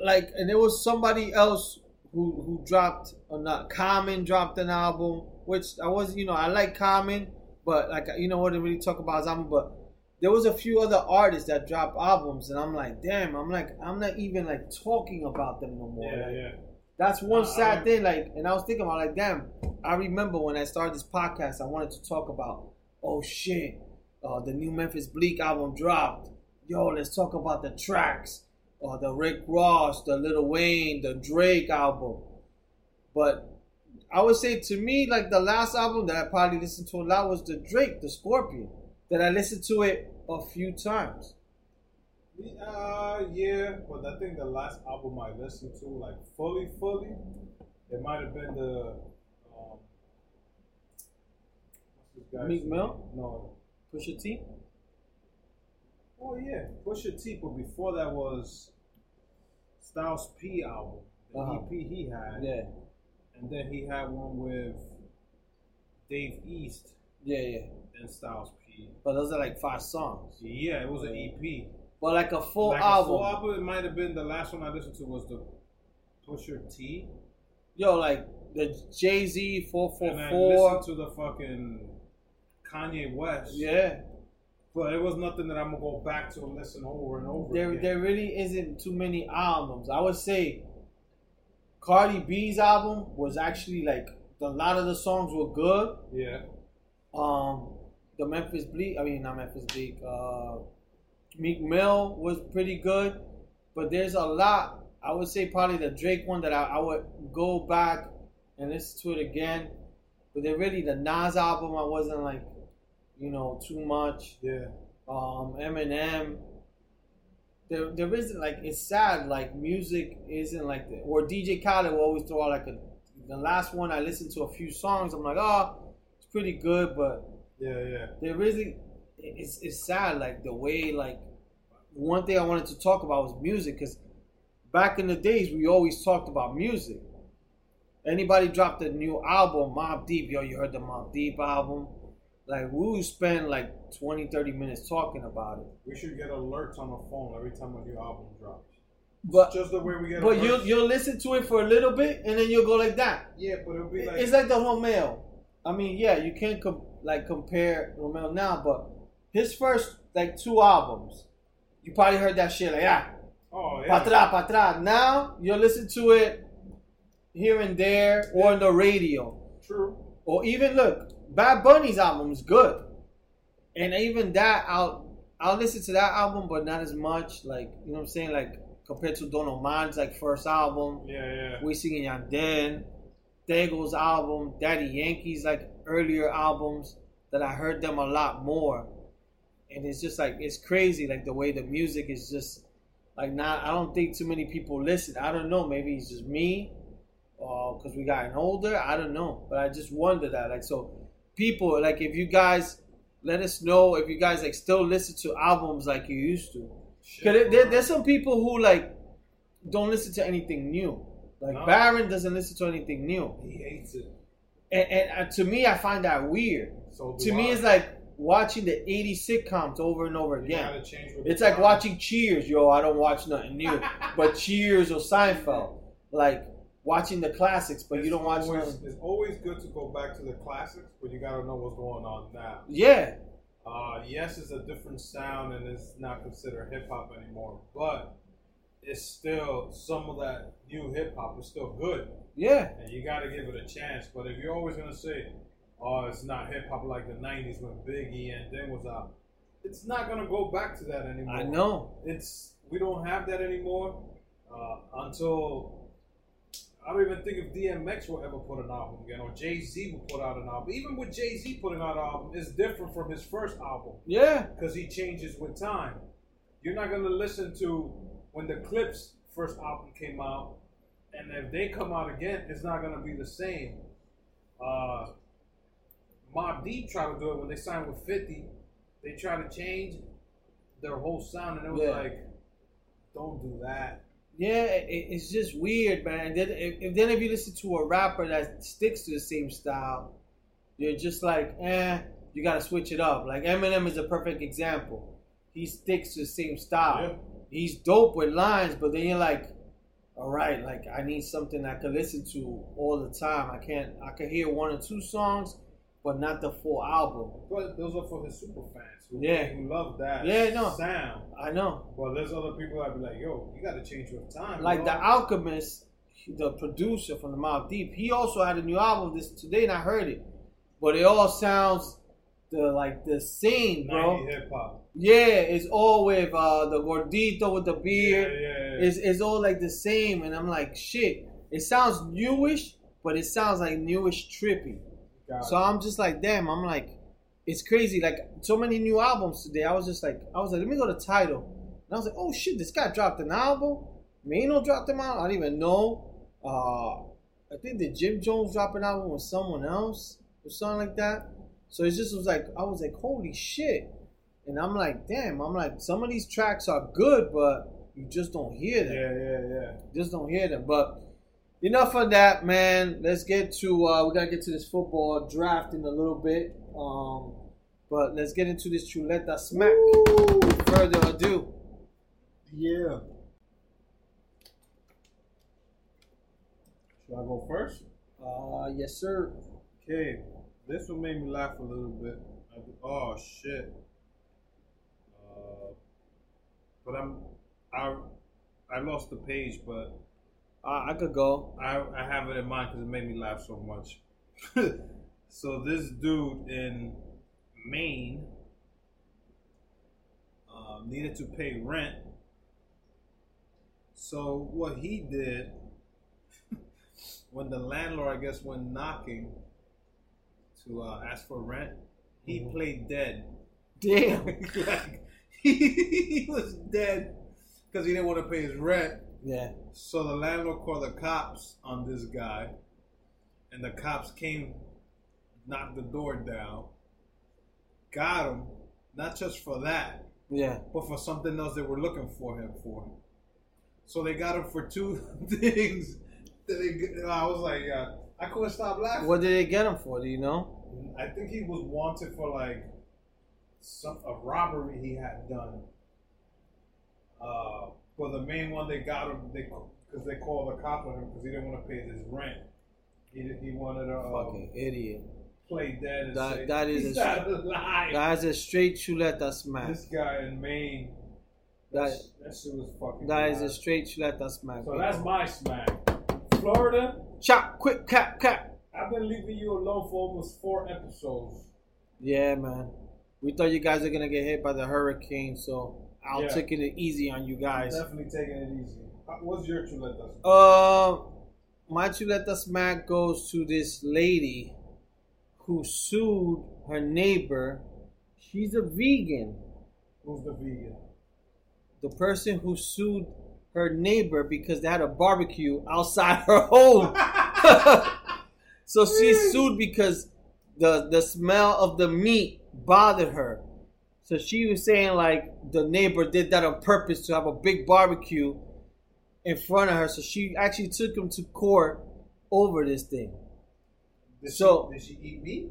like, and there was somebody else who who dropped or not. Common dropped an album, which I was, you know, I like Common, but like you know, what I really talk about his album, but. There was a few other artists that dropped albums, and I'm like, damn, I'm like, I'm not even like talking about them no more. yeah, Like, yeah, That's one Uh, sad I- thing. Like, and I was thinking about like, damn. I remember when I started this podcast, I wanted to talk about, oh shit, uh, the new Memphis Bleek album dropped. Yo, let's talk about the tracks, uh, the Rick Ross, the Lil Wayne, the Drake album. But I would say to me, like the last album that I probably listened to a lot was the Drake, the Scorpion. That I listened to it a few times. uh, yeah. But I think the last album I listened to, like fully, fully, it might have been the. Um, what's Meek? Mill? No. Pusha T. Oh yeah, Pusha T. But before that was Styles P album, the Uh-huh. EP he had, Yeah, and then he had one with Dave East yeah, yeah. and Styles P. But those are like five songs. Yeah, it was an EP. But like a full like album. A full album. It might have been the last one I listened to was the Pusha T. Yo, like the Jay Z four four four. four And I listened to the fucking Kanye West. Yeah, But it was nothing that I'm gonna go back to and listen over and over. there again. there really isn't too many albums. I would say Cardi B's album was actually like a lot of the songs were good. Yeah. Um, the Memphis Bleek, I mean not Memphis Bleek. Uh, Meek Mill was pretty good, but there's a lot. I would say probably the Drake one that I, I would go back and listen to it again. But then really the Nas album, I wasn't like, you know, too much. Yeah. Um, Eminem. There, there isn't like it's sad like music isn't like the, or DJ Khaled will always throw out like a the last one I listened to a few songs I'm like oh it's pretty good but Yeah, yeah. there really it's it's sad like the way like one thing I wanted to talk about was music because back in the days we always talked about music. Anybody dropped a new album, Mobb Deep, yo, you heard the Mobb Deep album? Like we would spend like 20, 30 minutes talking about it. We should get alerts on the phone every time a new album drops. But Just the way we get but alerts. you'll you'll listen to it for a little bit and then you'll go like that. Yeah, but it'll be like. It's like the Romeo. I mean, yeah, you can't com- like compare Romeo now, but his first like two albums, you probably heard that shit like yeah, oh, yeah. patra patra. Now you'll listen to it here and there or on the radio, True. or even look, Bad Bunny's album is good, and even that I'll I'll listen to that album, but not as much. Like you know what I'm saying, like compared to Don Omar's like first album. Yeah, yeah. Wisin and Yandel, Tego's album, Daddy Yankee's like earlier albums that I heard them a lot more. And it's just like it's crazy like the way the music is just like not I don't think too many people listen. I don't know, maybe it's just me or cuz we gotten older, I don't know. But I just wonder that like so people like if you guys let us know if you guys like still listen to albums like you used to. Cause there, there- there's some people who like don't listen to anything new. Like No. Baron doesn't listen to anything new, He hates it. and, and uh, to me, I find that weird. So To me, it's like watching the '80s sitcoms over and over again. gotta change with It's like times. watching Cheers, yo. I don't watch nothing new, *laughs* but Cheers or Seinfeld, like watching the classics, but It's you don't watch always, nothing. It's always good to go back to the classics, but you gotta know what's going on now. Yeah, Uh, yes, it's a different sound and it's not considered hip hop anymore, but it's still some of that new hip hop is still good, yeah, and you got to give it a chance. But if you're always gonna say, "Oh, it's not hip hop like the '90s when Biggie and then was out," it's not gonna go back to that anymore. I know. It's we don't have that anymore uh, until. I don't even think if DMX will ever put an album again, or Jay Z will put out an album. Even with Jay Z putting out an album, it's different from his first album Yeah, because he changes with time. You're not gonna listen to when the Clipse first album came out, and if they come out again, it's not gonna be the same. Uh, Mobb Deep tried to do it when they signed with 50. They tried to change their whole sound, and it was Yeah. like, don't do that. yeah. It, it's just weird, man. And then if, if then if you listen to a rapper that sticks to the same style, you're just like, eh, you gotta switch it up. Like Eminem is a perfect example. He sticks to the same style. Yeah. He's dope with lines, but then you're like, all right, like I need something I could listen to all the time. I can't. I could hear one or two songs, but not the full album. But those are for his super fans who, Yeah. who love that Yeah, no. sound. I know. But there's other people that be like, yo, you gotta change your time. Like bro. the Alchemist, the producer from the Mobb Deep, he also had a new album this today, and I heard it, but it all sounds the like the same, bro. hip hop. Yeah, it's all with uh, the gordito with the beard. Yeah, yeah, yeah. It's, it's all like the same, and I'm like, shit. It sounds newish, but it sounds like newish trippy. Got So it. I'm just like, damn. I'm like, it's crazy. Like so many new albums today. I was just like, I was like, let me go to Tidal, and I was like, oh shit, this guy dropped an album. Mano dropped them out. I don't even know. Uh, I think the Jim Jones dropped an album with someone else or something like that. So it just was like, I was like, holy shit. And I'm like, damn. I'm like, some of these tracks are good, but you just don't hear them yeah, yeah, yeah. just don't hear them. But enough of that, man. Let's get to uh, we gotta get to this football draft in a little bit. Um, but let's get into this chuleta smack. Without Further ado, Yeah. Should I go first? Uh, yes, sir. Okay, this one made me laugh a little bit. Oh shit! Uh, but I'm I I lost the page, but Uh, I could go. I I have it in mind because it made me laugh so much. *laughs* so this dude in Maine um, needed to pay rent. So what he did *laughs* when the landlord, I guess, went knocking to uh, ask for rent, he Mhm. played dead. Damn. *laughs* like, *laughs* he was dead because he didn't want to pay his rent. Yeah. So the landlord called the cops on this guy, and the cops came, knocked the door down, got him, not just for that, Yeah. but for something else they were looking for him for. So they got him for two *laughs* things. They, I was like, uh, I couldn't stop laughing. What did they get him for? Do you know? I think he was wanted for like some a robbery he had done. Uh, but the main one they got him they because they called the cop on him because he didn't want to pay his rent. He he wanted to uh, Fucking idiot. play dead and That- say that is a- not alive. That's a straight chuleta smack. This guy in Maine, That- that, that shit was fucking. That is a straight chuleta smack. So that's my smack. Florida, Chop, quick, cap, cap. I've been leaving you alone for almost four episodes. Yeah, man. We thought you guys were gonna get hit by the hurricane, so I'll Yeah. take it easy on you guys. Definitely taking it easy. Uh, What's your chuleta? Uh, my chuleta smack goes to this lady who sued her neighbor. She's a vegan. Who's the vegan? The person who sued her neighbor because they had a barbecue outside her home. *laughs* *laughs* so she sued because the the smell of the meat bothered her. So she was saying like the neighbor did that on purpose to have a big barbecue in front of her. So she actually took him to court over this thing. Did So- she, did she eat meat?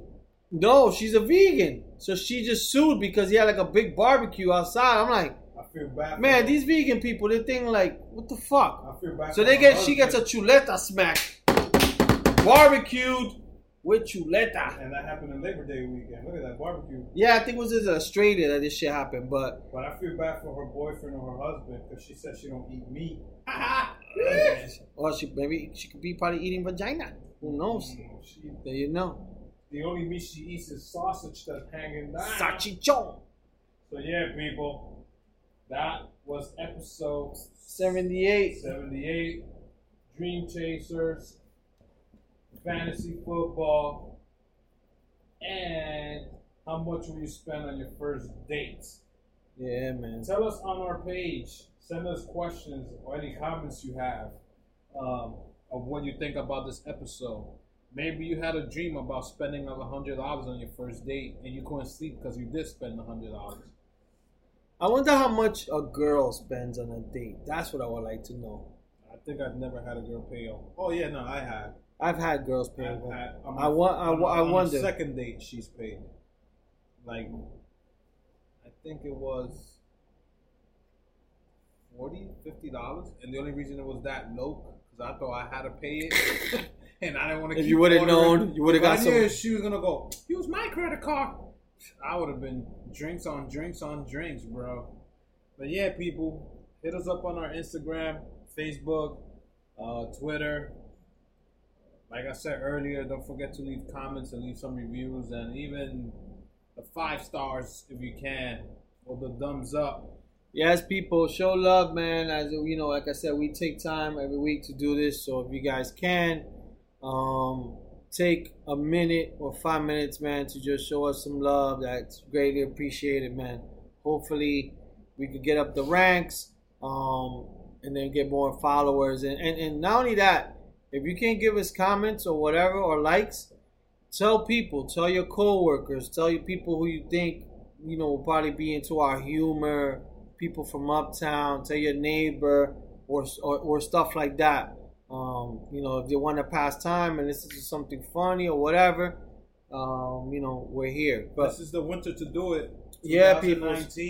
No, she's a vegan. So she just sued because he had like a big barbecue outside. I'm like, I feel bad. man, these vegan people, they think like, what the fuck? I feel bad. So they get she gets a chuleta smack, barbecued with chuleta. and that happened in Labor Day weekend. Look at that barbecue. Yeah, I think it was in Australia that this shit happened, but But I feel bad for her boyfriend or her husband because she said she don't eat meat. Ha *laughs* ha! Or she maybe she could be probably eating vagina. Who knows? Mm, She, There you know. the only meat she eats is sausage that's hanging down. Sachichon. So yeah, people, that was episode 78. 78. Dream Chasers, fantasy football, and how much will you spend on your first date? Yeah, man. Tell us on our page. Send us questions or any comments you have um, of what you think about this episode. Maybe you had a dream about spending a hundred dollars on your first date and you couldn't sleep because you did spend a hundred dollars. I wonder how much a girl spends on a date. That's what I would like to know. I think I've never had a girl pay off. Oh yeah, no, I have. I've had girls pay. I've but had. on I wa- I on- wa- I on the wonder. second date, she's paid. Like, I think it was 40 dollars, and the only reason it was that low because I thought I had to pay it, *laughs* and I didn't want to. If you would've known, you would've got I knew some- she was gonna go. Use my credit card. I would have been drinks on drinks on drinks, bro. But yeah, people, hit us up on our Instagram, Facebook, uh, Twitter. Like I said earlier, don't forget to leave comments and leave some reviews and even the five stars if you can, or the thumbs up. Yes, people, show love, man. As you know, like I said, we take time every week to do this. So if you guys can, um, take a minute or five minutes, man, to just show us some love. That's greatly appreciated, man. Hopefully, we could get up the ranks, um, and then get more followers. And, and and not only that, if you can't give us comments or whatever or likes, tell people, tell your coworkers, tell your people who you think you know will probably be into our humor people from uptown, tell your neighbor, or or, or stuff like that. Um, you know, if they want to pass time and this is something funny or whatever, um, you know, we're here. But this is the winter to do it. Yeah, people. 2019.